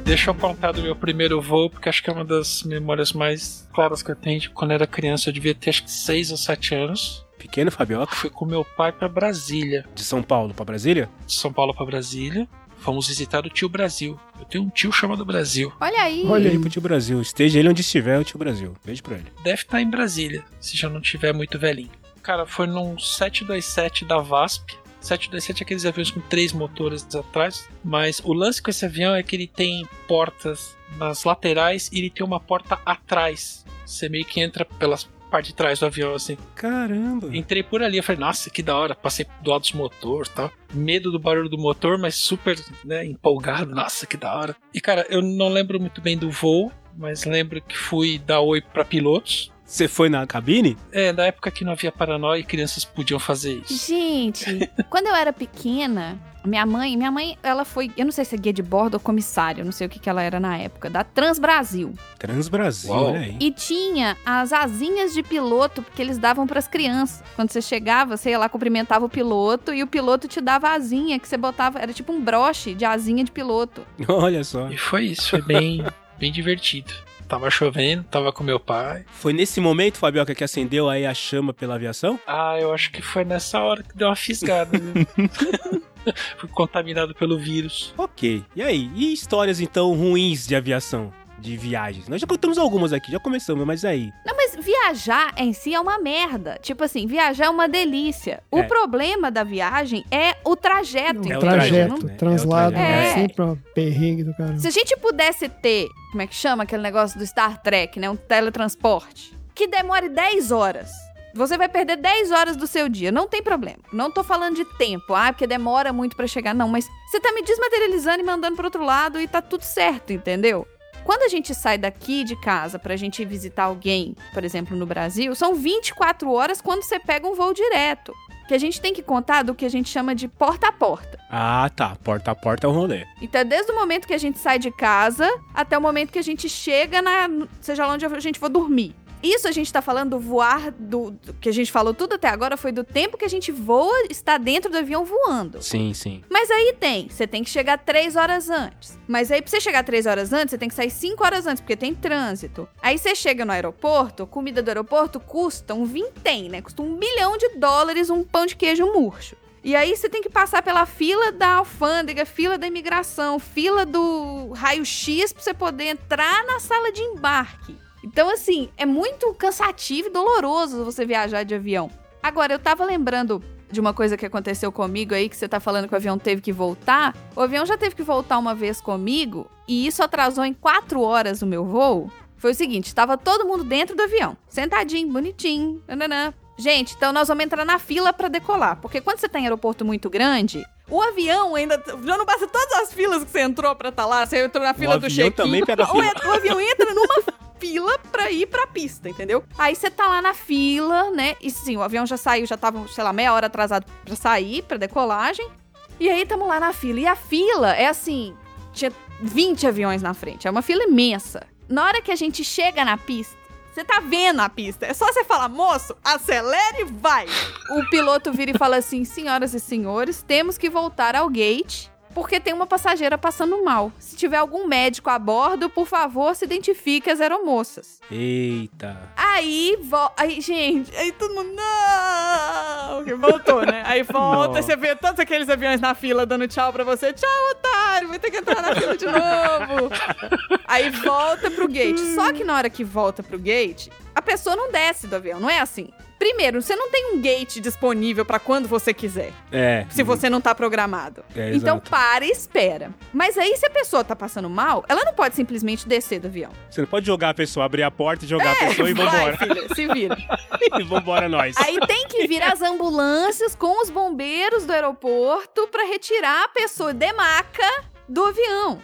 Deixa eu contar do meu primeiro voo, porque acho que é uma das memórias mais claras que eu tenho de quando era criança. Eu devia ter acho que 6 ou 7 anos. Pequeno Fabioca, Fui com meu pai pra Brasília. de São Paulo pra Brasília? De São Paulo pra Brasília. Fomos visitar o tio Brasil. Eu tenho um tio chamado Brasil. Olha aí. Olha aí. pro tio Brasil. Esteja ele onde estiver, o tio Brasil. Beijo pra ele. Deve estar em Brasília, se já não tiver muito velhinho. Cara, foi num 727 da VASP. 727 é aqueles aviões com três motores atrás. Mas o lance com esse avião é que ele tem portas nas laterais e ele tem uma porta atrás. Você meio que entra pela parte de trás do avião, assim. Caramba. Entrei por ali, eu falei, nossa, que da hora. Passei do lado dos motores e tal. Medo do barulho do motor, mas super né, empolgado. Nossa, que da hora. E cara, eu não lembro muito bem do voo, mas lembro que fui dar oi pra pilotos. Você foi na cabine? É, na época que não havia paranoia e crianças podiam fazer isso. Gente, quando eu era pequena, minha mãe, minha mãe, ela foi, eu não sei se é guia de bordo ou comissário, eu não sei o que, que ela era na época, da Transbrasil. Transbrasil, Uau. olha aí. E tinha as asinhas de piloto que eles davam pras crianças. Quando você chegava, você ia lá, cumprimentava o piloto e o piloto te dava a asinha que você botava, era tipo um broche de asinha de piloto. Olha só. E foi isso, foi bem, bem divertido. Tava chovendo, tava com meu pai. Foi nesse momento, Fabioca, que acendeu aí a chama pela aviação? Ah, eu acho que foi nessa hora que deu uma fisgada. viu? Fui contaminado pelo vírus. Ok. E aí? E histórias, então, ruins de aviação? De viagens? Nós já contamos algumas aqui, já começamos, mas aí? Não, mas viajar em si é uma merda. Tipo assim, viajar é uma delícia. O É. problema da viagem é o trajeto, É o entendeu? trajeto, né? É o translado, trajeto. é. É. sempre uma perrengue do cara. Se a gente pudesse ter, como é que chama aquele negócio do Star Trek, né? Um teletransporte, que demore 10 horas. Você vai perder 10 horas do seu dia, não tem problema. Não tô falando de tempo, ah, porque demora muito pra chegar, não, mas você tá me desmaterializando e mandando pro outro lado e tá tudo certo, entendeu? Quando a gente sai daqui de casa pra gente visitar alguém, por exemplo, no Brasil, são 24 horas quando você pega um voo direto. Que a gente tem que contar do que a gente chama de porta a porta. Ah, tá. Porta a porta é o rolê. Então, desde o momento que a gente sai de casa até o momento que a gente chega na. seja lá onde a gente for dormir. Isso a gente tá falando do voar, do, do- que a gente falou tudo até agora foi do tempo que a gente voa, está dentro do avião voando. Sim, sim. Mas aí tem, você tem que chegar três horas antes. Mas aí pra você chegar três horas antes, você tem que sair cinco horas antes, porque tem trânsito. Aí você chega no aeroporto, comida do aeroporto custa um vintém, né? Custa um bilhão de dólares um pão de queijo murcho. E aí você tem que passar pela fila da alfândega, fila da imigração, fila do raio-x pra você poder entrar na sala de embarque. Então, assim, é muito cansativo e doloroso você viajar de avião. Agora, eu tava lembrando de uma coisa que aconteceu comigo aí, que você tá falando que o avião teve que voltar. O avião já teve que voltar uma vez comigo, e isso atrasou em quatro horas o meu voo. Foi o seguinte, tava todo mundo dentro do avião, sentadinho, bonitinho, nananã. Gente, então nós vamos entrar na fila pra decolar, porque quando você tá em aeroporto muito grande, o avião ainda já não basta todas as filas que você entrou pra tá lá, você entrou na fila do avião check-in. o, o avião entra numa fila pra ir pra pista, entendeu? Aí você tá lá na fila, né? E sim, o avião já saiu, já tava, sei lá, meia hora atrasado pra sair, pra decolagem. E aí tamo lá na fila. E a fila é assim, tinha 20 aviões na frente, é uma fila imensa. Na hora que a gente chega na pista, você tá vendo a pista. É só você falar, moço, acelere e vai. O piloto vira e fala assim: senhoras e senhores, temos que voltar ao gate. Porque tem uma passageira passando mal. Se tiver algum médico a bordo, por favor, se identifique as aeromoças. Eita. Aí, vo... aí, gente, aí todo mundo, não, que voltou, né? Aí volta, você vê todos aqueles aviões na fila dando tchau pra você. Tchau, otário, vai ter que entrar na fila de novo. aí volta pro gate. Só que na hora que volta pro gate, a pessoa não desce do avião, não é assim. Primeiro, você não tem um gate disponível pra quando você quiser, É. se você não tá programado. É, então exato. para e espera. Mas aí, se a pessoa tá passando mal, ela não pode simplesmente descer do avião. Você não pode jogar a pessoa, abrir a porta e jogar a pessoa e Vai, vambora. filha, se vira. e vambora nós. Aí tem que vir as ambulâncias com os bombeiros do aeroporto pra retirar a pessoa de maca do avião.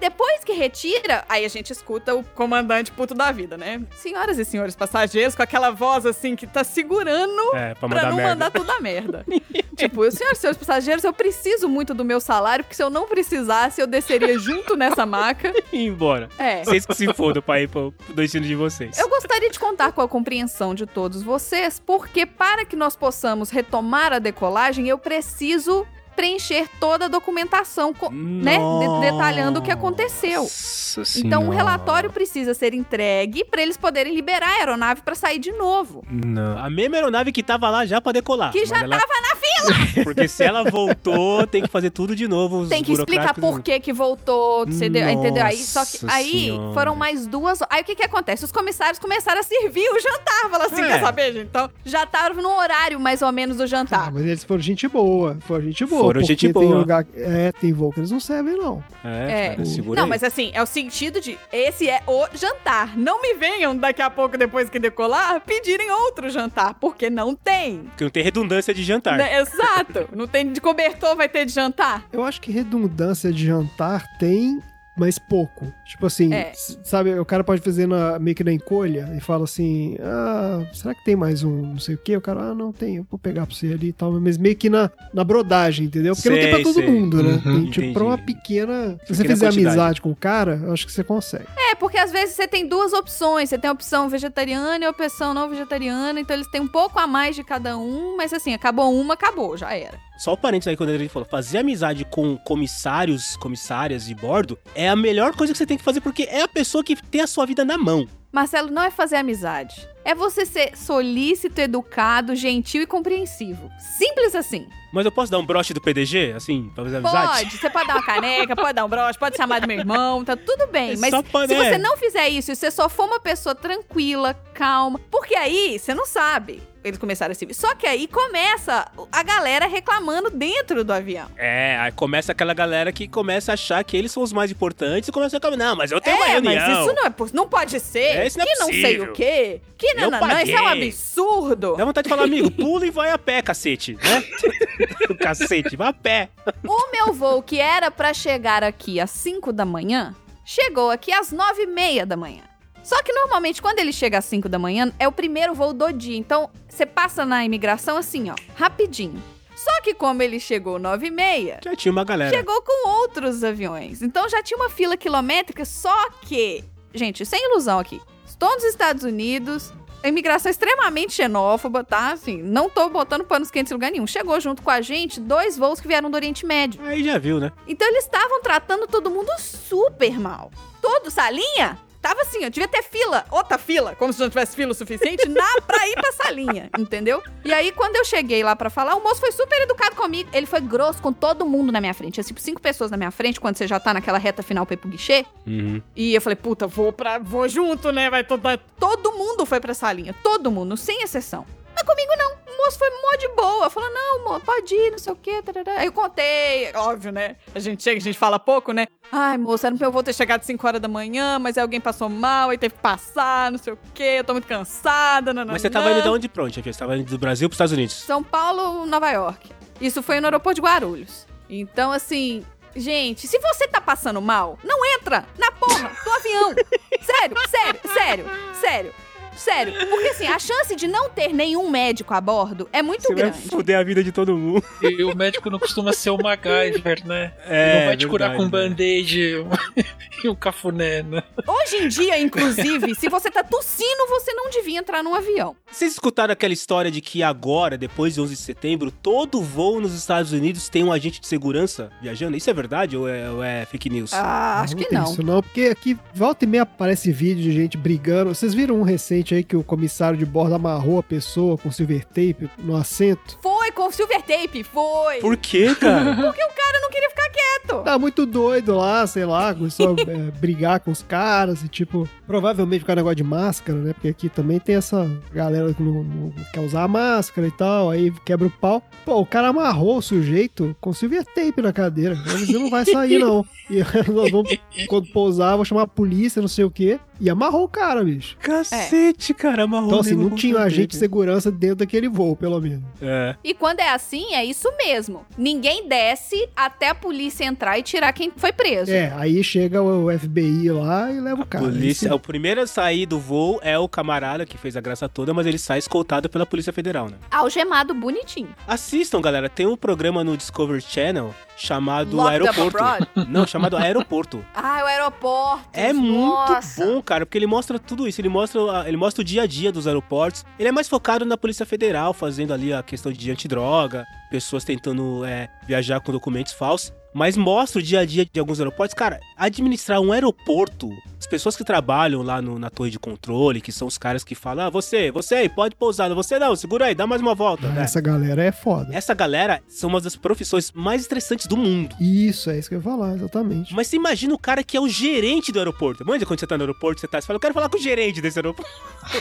Depois que retira, aí a gente escuta o comandante puto da vida, né? Senhoras e senhores passageiros, com aquela voz assim que tá segurando É, pra pra, não merda. mandar tudo a merda. tipo, senhoras e senhores passageiros, eu preciso muito do meu salário, porque se eu não precisasse, eu desceria junto nessa maca. E ir embora. É. Vocês que se fodam pra ir pro destino de vocês. Eu gostaria de contar com a compreensão de todos vocês, porque para que nós possamos retomar a decolagem, eu preciso preencher toda a documentação, né? De- detalhando o que aconteceu. Nossa Então, o Senhora. relatório precisa ser entregue para eles poderem liberar a aeronave para sair de novo. Não. A mesma aeronave que tava lá já pra decolar. Que já ela- tava na fila! Porque se ela voltou, tem que fazer tudo de novo. os Tem que explicar por que que voltou, você deu- entendeu? Aí, só que aí Senhora. foram mais duas. Aí o que que acontece? Os comissários começaram a servir o jantar. Falaram assim, É. quer saber, gente? Então, já estavam no horário mais ou menos do Ah, jantar. mas eles foram gente boa. Foram gente boa. Foram porque gente Tem boa. lugar, é, tem voo que eles não servem, não. É, É. cara, segura Não, aí. mas assim, é o sentido de esse é o jantar. Não me venham daqui a pouco, depois que decolar, pedirem outro jantar, porque não tem. Porque não tem redundância de jantar. Né? Exato. Não tem de cobertor, vai ter de jantar. Eu acho que redundância de jantar tem, mas pouco. Tipo assim, É. sabe, o cara pode fazer na, meio que na encolha e fala assim: Ah, será que tem mais um não sei o quê? O cara, ah, não tem, eu vou pegar pra você ali e tal. Mas meio que na, na brodagem, entendeu? Porque não tem pra Sei, todo sei. mundo, né? Uhum, tem tipo entendi. pra uma pequena. Se você Pequena fizer quantidade. amizade com o cara, eu acho que você consegue. É, porque às vezes você tem duas opções. Você tem a opção vegetariana e a opção não vegetariana. Então eles têm um pouco a mais de cada um. Mas assim, acabou uma, acabou, já era. Só o parênteses aí quando ele falou, fazer amizade com comissários, comissárias de bordo é a melhor coisa que você tem que fazer, porque é a pessoa que tem a sua vida na mão. Marcelo, não é fazer amizade. É você ser solícito, educado, gentil e compreensivo. Simples assim. Mas eu posso dar um broche do PDG, assim, pra fazer amizade? Pode, você pode dar uma caneca, pode dar um broche, pode chamar do meu irmão, tá tudo bem. É Mas pra- se né? você não fizer isso e você só for uma pessoa tranquila, calma, porque aí você não sabe. Eles começaram a se Só que aí começa a galera reclamando dentro do avião. É, aí começa aquela galera que começa a achar que eles são os mais importantes e começa a falar, não, mas eu tenho uma é, reunião. mas isso não, é, não pode ser. É, isso não é que não sei possível. o quê. Que não, não, não, isso é um absurdo. Dá vontade de falar, amigo, pula e vai a pé, cacete, né? cacete, vai a pé. O meu voo, que era pra chegar aqui às 5 da manhã, chegou aqui às 9 e meia da manhã. Só que normalmente, quando ele chega às 5 da manhã, é o primeiro voo do dia. Então, você passa na imigração assim, ó, rapidinho. Só que como ele chegou 9 e meia, Já tinha uma galera. chegou com outros aviões. Então já tinha uma fila quilométrica, só que, gente, sem ilusão aqui. Estou nos Estados Unidos, a imigração é extremamente xenófoba, tá? Assim, não tô botando panos quentes em lugar nenhum. Chegou junto com a gente dois voos que vieram do Oriente Médio. Aí já viu, né? Então eles estavam tratando todo mundo super mal. Todo, salinha? Tava assim, ó, devia ter fila, outra fila, como se não tivesse fila o suficiente, na pra ir pra salinha, entendeu? E aí, quando eu cheguei lá pra falar, o moço foi super educado comigo. Ele foi grosso com todo mundo na minha frente. Tipo, cinco pessoas na minha frente, quando você já tá naquela reta final pra ir pro guichê. Uhum. E eu falei, puta, vou pra. vou junto, né? Vai todo. Todo mundo foi pra salinha. Todo mundo, sem exceção. Mas comigo não. O moço foi mó de boa. Falou, não, mo, pode ir, não sei o quê. tarará. Aí eu contei, óbvio, né? A gente chega, a gente fala pouco, né? Ai, moço, era pra eu vou ter chegado 5 horas da manhã, mas aí alguém passou mal, aí teve que passar, não sei o quê. Eu tô muito cansada. Nananã. Mas você tava indo de onde pra onde? Você tava indo do Brasil pros Estados Unidos. São Paulo, Nova York. Isso foi no aeroporto de Guarulhos. Então, assim, gente, se você tá passando mal, não entra na porra do avião. Sério, sério, sério, sério. Sério, porque assim, a chance de não ter nenhum médico a bordo é muito Você vai grande. foder a vida de todo mundo. E o médico não costuma ser o MacGyver, né? É, Ele não vai te curar verdade, com um band-aid e um cafuné, né? Hoje em dia, inclusive, se você tá tossindo, você não devia entrar num avião. Vocês escutaram aquela história de que agora, depois de 11 de setembro, todo voo nos Estados Unidos tem um agente de segurança viajando? Isso é verdade ou é, ou é fake news? Ah, acho que tem não. Isso não, porque aqui volta e meia aparece vídeo de gente brigando. Vocês viram um recente aí que o comissário de bordo amarrou a pessoa com silver tape no assento? Foi com silver tape, foi. Por quê, cara? Porque o cara não queria ficar quieto. Tá muito doido lá, sei lá, começou a é, brigar com os caras e tipo, provavelmente do negócio de máscara, né? Porque aqui também tem essa galera que não, não quer usar a máscara e tal, aí quebra o pau. Pô, o cara amarrou o sujeito com silver tape na cadeira. Ele não vai sair não. E nós vamos, quando pousar, vou chamar a polícia, não sei o quê. E amarrou o cara, bicho. Cacete, cara, amarrou Então, assim, não tinha um agente de segurança dentro daquele voo, pelo menos. É. E quando é assim, é isso mesmo. Ninguém desce até a polícia entrar e tirar quem foi preso. É, aí chega o FBI lá e leva o cara. Polícia, o primeiro a sair do voo é o camarada que fez a graça toda, mas ele sai escoltado pela Polícia Federal, né? Algemado bonitinho. Assistam, galera. Tem um programa no Discovery Channel chamado Locked Aeroporto. Não, chamado Aeroporto. Ah, o aeroporto. É muito Nossa. bom, cara, porque ele mostra tudo isso. Ele mostra, ele mostra o dia a dia dos aeroportos. Ele é mais focado na Polícia Federal, fazendo ali a questão de antidroga, pessoas tentando é, viajar com documentos falsos. Mas mostra o dia a dia de alguns aeroportos. Cara, administrar um aeroporto, as pessoas que trabalham lá no- na torre de controle, que são os caras que falam: ah, você, você aí, pode pousar. Você não, segura aí, dá mais uma volta. Ah, né? Essa galera é foda. Essa galera são uma das profissões mais estressantes do mundo. Isso, é isso que eu ia falar, exatamente. Mas você imagina o cara que é o gerente do aeroporto. Manja quando você tá no aeroporto, você tá, você fala, eu quero falar com o gerente desse aeroporto.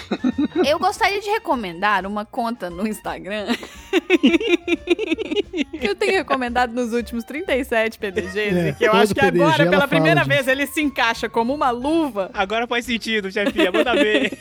Eu gostaria de recomendar uma conta no Instagram. que eu tenho recomendado nos últimos 37 PDGs. É, e que eu acho que PDG agora, ela pela primeira disso. vez, ele se encaixa como uma luva. Agora faz sentido, chefinha, manda ver.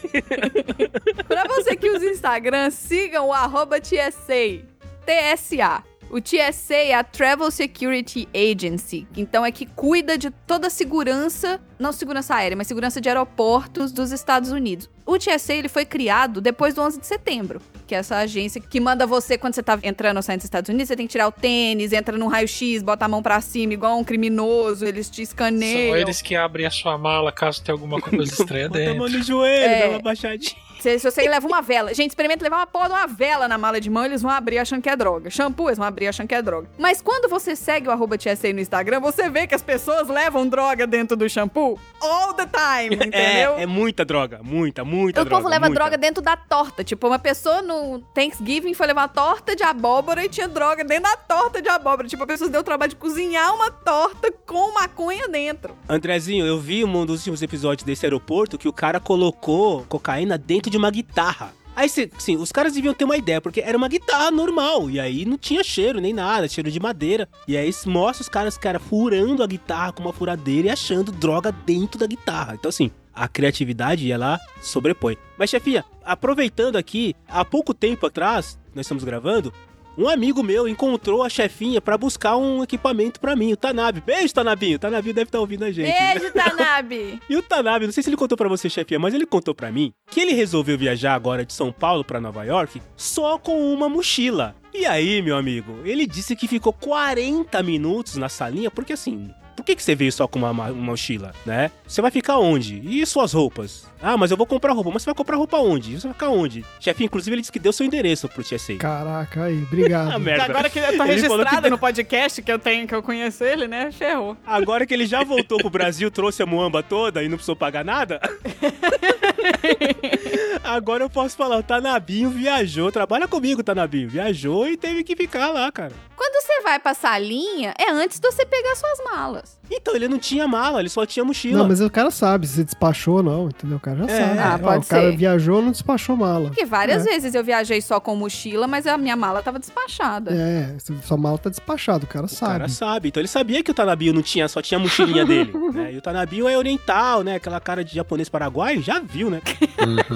Pra você que usa Instagram, sigam o arroba TSA. TSA. O TSA é a Travel Security Agency. Então é que cuida de toda a segurança, não segurança aérea, mas segurança de aeroportos dos Estados Unidos. O TSA ele foi criado depois do 11 de setembro, que é essa agência que manda você quando você tá entrando ou saindo dos Estados Unidos, você tem que tirar o tênis, entra no raio-x, bota a mão pra cima igual um criminoso, eles te escaneiam. São eles que abrem a sua mala caso tenha alguma coisa estranha Bota a mão dentro. no joelho, É. dá uma baixadinha. Se, se você leva uma vela. Gente, experimenta levar uma porra de uma vela na mala de mão, eles vão abrir achando que é droga. Shampoo, eles vão abrir achando que é droga. Mas quando você segue o arroba TSA no Instagram, você vê que as pessoas levam droga dentro do shampoo all the time, entendeu? É, é muita droga, muita, muita o droga. povo leva muita. droga dentro da torta. Tipo, uma pessoa no Thanksgiving foi levar uma torta de abóbora e tinha droga dentro da torta de abóbora. Tipo, a pessoa deu o trabalho de cozinhar uma torta com maconha dentro. Andrezinho, eu vi um dos últimos episódios desse aeroporto que o cara colocou cocaína dentro de uma guitarra. Aí, sim, os caras deviam ter uma ideia, porque era uma guitarra normal, e aí não tinha cheiro nem nada, cheiro de madeira. E aí mostra os caras, cara, furando a guitarra com uma furadeira e achando droga dentro da guitarra. Então, assim, a criatividade, ela sobrepõe. Mas, chefia, aproveitando aqui, há pouco tempo atrás, nós estamos gravando, um amigo meu encontrou a chefinha pra buscar um equipamento pra mim, o Tanabe. Beijo, Tanabinho. O Tanabinho deve estar ouvindo a gente. Beijo, Tanabe! E o Tanabe, não sei se ele contou pra você, chefinha, mas ele contou pra mim que ele resolveu viajar agora de São Paulo pra Nova York só com uma mochila. E aí, meu amigo, ele disse que ficou 40 minutos na salinha, porque assim, por que, que você veio só com uma, ma- uma mochila, né? Você vai ficar onde? E suas roupas? Ah, mas eu vou comprar roupa. Mas você vai comprar roupa onde? Você vai ficar onde? Chefinho, inclusive, ele disse que deu seu endereço pro TSA. Caraca, aí, obrigado. Ah, merda. Agora que tá registrado que- no podcast que eu tenho, que eu conheço ele, né? Ferrou. Agora que ele já voltou pro Brasil, trouxe a muamba toda e não precisou pagar nada. Agora eu posso falar, o Tanabinho viajou, trabalha comigo, Tanabinho. Viajou e teve que ficar lá, cara. Quando você vai pra salinha, é antes de você pegar suas malas. Então, ele não tinha mala, ele só tinha mochila. Não, mas o cara sabe se despachou ou não, entendeu? O cara já É. sabe. Ah, Ó, pode o cara ser. viajou não despachou mala. Porque várias É. vezes eu viajei só com mochila, mas a minha mala tava despachada. É, sua mala tá despachada, o cara O sabe. cara sabe. Então ele sabia que o Tanabinho não tinha, só tinha a mochilinha dele. né? E o Tanabinho é oriental, né? Aquela cara de japonês paraguaio, já viu, né?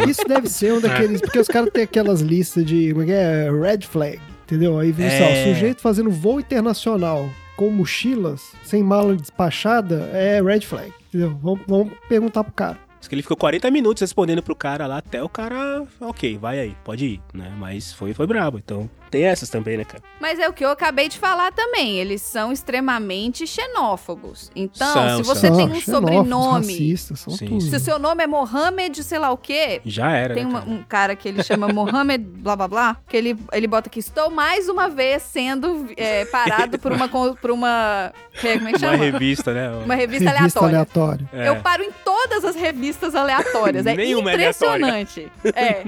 Isso deve ser um daqueles. Porque os caras têm aquelas listas de. Como é que é? Red flag. Entendeu? Aí vem só, É. sujeito fazendo voo internacional com mochilas, sem mala despachada, é red flag. Entendeu? Vamos, vamos perguntar pro cara. Diz que ele ficou 40 minutos respondendo pro cara lá, até o cara, ok, vai aí, pode ir, né? Mas foi, foi brabo, então tem essas também, né, cara? Mas é o que eu acabei de falar também. Eles são extremamente xenófobos. Então, São, se você são. tem um xenófobos, sobrenome. Racistas, são Sim, tudo. Se o seu nome é Mohamed, sei lá o quê. Já era, Tem né, uma- cara? um cara que ele chama Mohamed blá blá blá, que ele, ele bota que estou mais uma vez sendo é, parado por uma, por uma. que- Como é que Uma chama? revista, né? Uma revista, Revista aleatória. aleatória. É. Eu paro em todas as revistas aleatórias. É Nenhuma é impressionante. É.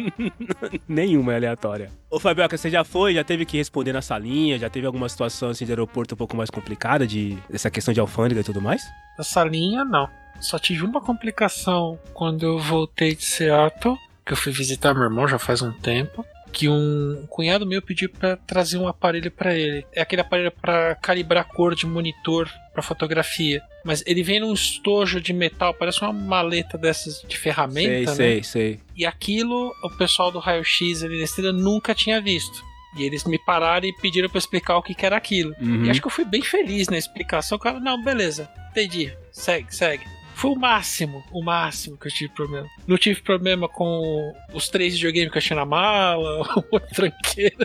Nenhuma é aleatória. Ô, Fabioca, você já foi, já teve que responder na salinha, já teve alguma situação assim de aeroporto um pouco mais complicada, de essa questão de alfândega e tudo mais? Essa linha, não. Só tive uma complicação quando eu voltei de Seattle, que eu fui visitar meu irmão já faz um tempo, que um cunhado meu pediu pra trazer um aparelho pra ele. É aquele aparelho pra calibrar a cor de monitor pra fotografia. Mas ele vem num estojo de metal, parece uma maleta dessas de ferramenta, sei, sei, né? sei. E aquilo o pessoal do raio-x ali na estrela nunca tinha visto. E eles me pararam e pediram pra eu explicar o que, que era aquilo. Uhum. E acho que eu fui bem feliz na explicação. O cara, não, beleza, entendi. Segue, segue. Foi o máximo, o máximo que eu tive problema. Não tive problema com os três videogames que eu tinha na mala, o tranqueira.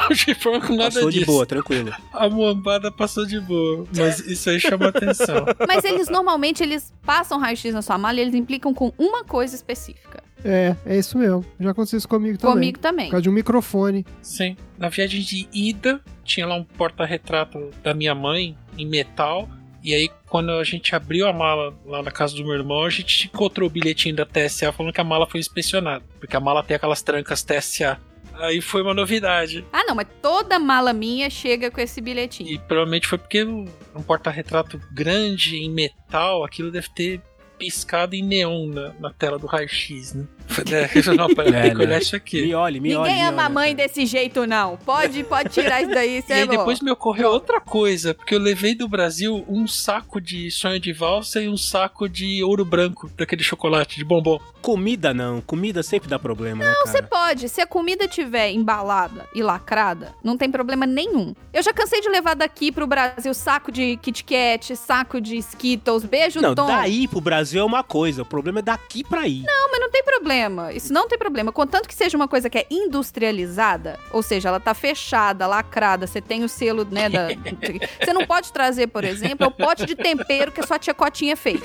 Não tive problema com nada Passou disso. de boa, tranquilo. A moambada passou de boa. Mas isso aí chama atenção. Mas eles normalmente eles passam raio-x na sua mala e eles implicam com uma coisa específica. É, é isso mesmo. Já aconteceu isso comigo também. Comigo também. Por causa de um microfone. Sim. Na viagem de ida, tinha lá um porta-retrato da minha mãe em metal. E aí, quando a gente abriu a mala lá na casa do meu irmão, a gente encontrou o bilhetinho da TSA falando que a mala foi inspecionada. Porque a mala tem aquelas trancas TSA. Aí foi uma novidade. Ah, não, mas toda mala minha chega com esse bilhetinho. E provavelmente foi porque um porta-retrato grande em metal, aquilo deve ter piscado em neon na, na tela do raio-x, né? É, não, É, né? olhar isso aqui. Me olhe, me olhe. Ninguém ama a mãe desse jeito, não. Pode, pode tirar isso daí, E é bom. depois me ocorreu outra coisa, porque eu levei do Brasil um saco de sonho de valsa e um saco de ouro branco, daquele chocolate de bombom. Comida não, comida sempre dá problema, né, Você cara? pode, se a comida tiver embalada e lacrada, não tem problema nenhum. Eu já cansei de levar daqui pro Brasil saco de Kit Kat, saco de Skittles, beijo Não, Tom. daí pro Brasil é uma coisa, o problema é daqui pra ir. Não, mas não tem problema. Isso não tem problema. Contanto que seja uma coisa que é industrializada, ou seja, ela tá fechada, lacrada, você tem o selo, né, da... Você não pode trazer, por exemplo, o pote de tempero que a sua tia Cotinha fez.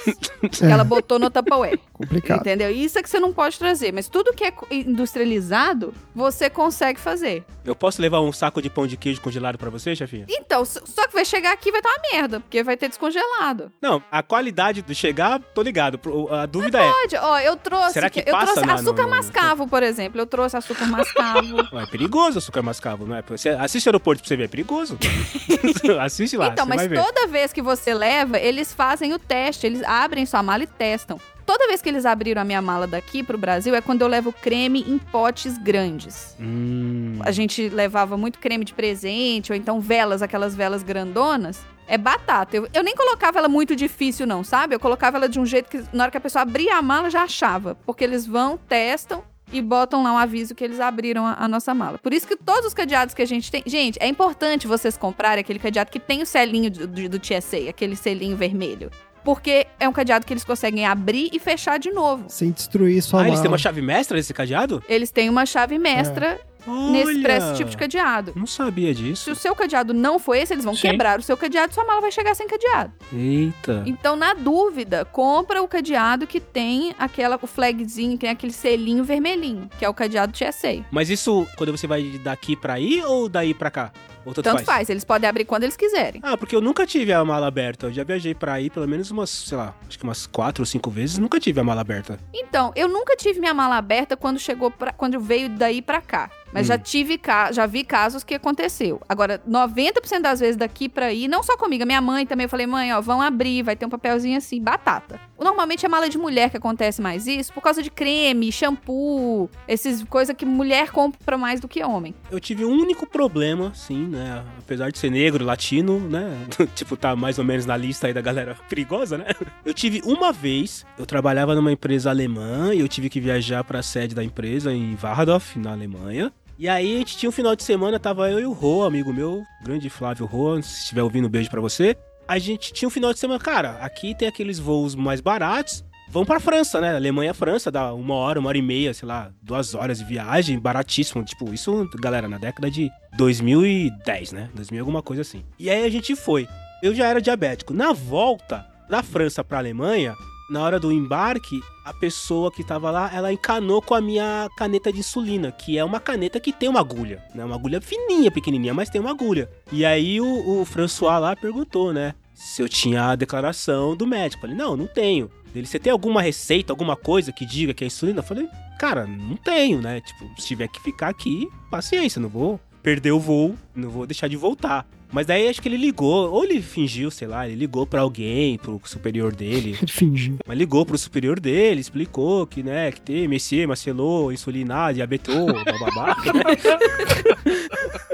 Que ela botou no Tupperware. Complicado. Entendeu? Isso é que você não pode trazer. Mas tudo que é industrializado, você consegue fazer. Eu posso levar um saco de pão de queijo congelado pra você, chefinha? Então, só que vai chegar aqui e vai estar uma merda, porque vai ter descongelado. Não, a qualidade do chegar, tô ligado. A dúvida é, Pode, ó, eu trouxe. Será que eu passa trouxe na- açúcar no- no- mascavo, por exemplo. Eu trouxe açúcar mascavo. É perigoso açúcar mascavo, não é? Você assiste o aeroporto pra você ver, é perigoso. assiste lá, então, você mas vai ver. toda vez que você leva, eles fazem o teste, eles abrem sua mala e testam. Toda vez que eles abriram a minha mala daqui pro Brasil é quando eu levo creme em potes grandes. Hum, A gente levava muito creme de presente, ou então velas, aquelas velas grandonas. É batata. Eu, eu nem colocava ela muito difícil, não, sabe? Eu colocava ela de um jeito que na hora que a pessoa abria a mala já achava. Porque eles vão, testam e botam lá um aviso que eles abriram a, a nossa mala. Por isso que todos os cadeados que a gente tem. Gente, é importante vocês comprarem aquele cadeado que tem o selinho do, do, do TSA, aquele selinho vermelho. Porque é um cadeado que eles conseguem abrir e fechar de novo. Sem destruir sua Ah, mala. eles têm uma chave mestra desse cadeado? Eles têm uma chave mestra nesse, Olha! pra esse tipo de cadeado. Não sabia Se disso. o seu cadeado não for esse, eles vão Sim. quebrar o seu cadeado e sua mala vai chegar sem cadeado. Eita. Então, na dúvida, compra o cadeado que tem aquela, o flagzinho, que tem aquele selinho vermelhinho, que é o cadeado TSA. Mas isso quando você vai daqui pra ir ou daí pra cá? Ou tanto, Tanto faz. eles podem abrir quando eles quiserem. Ah, porque eu nunca tive a mala aberta. Eu já viajei pra ir pelo menos umas, sei lá, acho que umas quatro ou cinco vezes. Nunca tive a mala aberta. Então, eu nunca tive minha mala aberta quando chegou pra, quando veio daí pra cá. Mas Hum. já tive já vi casos que aconteceu. Agora, 90% das vezes daqui pra ir, não só comigo, minha mãe também, eu falei, mãe, ó, vão abrir, vai ter um papelzinho assim, batata. Normalmente é mala de mulher que acontece mais isso, por causa de creme, shampoo, esses coisas que mulher compra mais do que homem. Eu tive um único problema, sim, né? Apesar de ser negro, latino, né? tipo, tá mais ou menos na lista aí da galera perigosa, né? Eu tive uma vez, eu trabalhava numa empresa alemã e eu tive que viajar pra sede da empresa em Wardorf, na Alemanha. E aí a gente tinha um final de semana, tava eu e o Rô, amigo meu, grande Flávio Rô, se estiver ouvindo, um beijo pra você. A gente tinha um final de semana, cara, aqui tem aqueles voos mais baratos, Vamos pra França, né? Alemanha, França, dá uma hora, uma hora e meia, sei lá, duas horas de viagem, baratíssimo. Tipo, isso, galera, na década de 2010, né? 2000, alguma coisa assim. E aí a gente foi. Eu já era diabético. Na volta da França pra Alemanha, na hora do embarque, a pessoa que tava lá, ela encanou com a minha caneta de insulina, que é uma caneta que tem uma agulha, né? Uma agulha fininha, pequenininha, mas tem uma agulha. E aí o, o François lá perguntou, né? Se eu tinha a declaração do médico. Falei, não, não tenho. Ele, você tem alguma receita, alguma coisa que diga que é insulina? Eu falei, cara, não tenho, né? Tipo, se tiver que ficar aqui, paciência, não vou perder o voo, não vou deixar de voltar. Mas daí acho que ele ligou, ou ele fingiu, sei lá, ele ligou pra alguém, pro superior dele. Ele fingiu. Mas ligou pro superior dele, explicou que, né, que tem Messier, Marcelou, insulina, diabetou, bababá.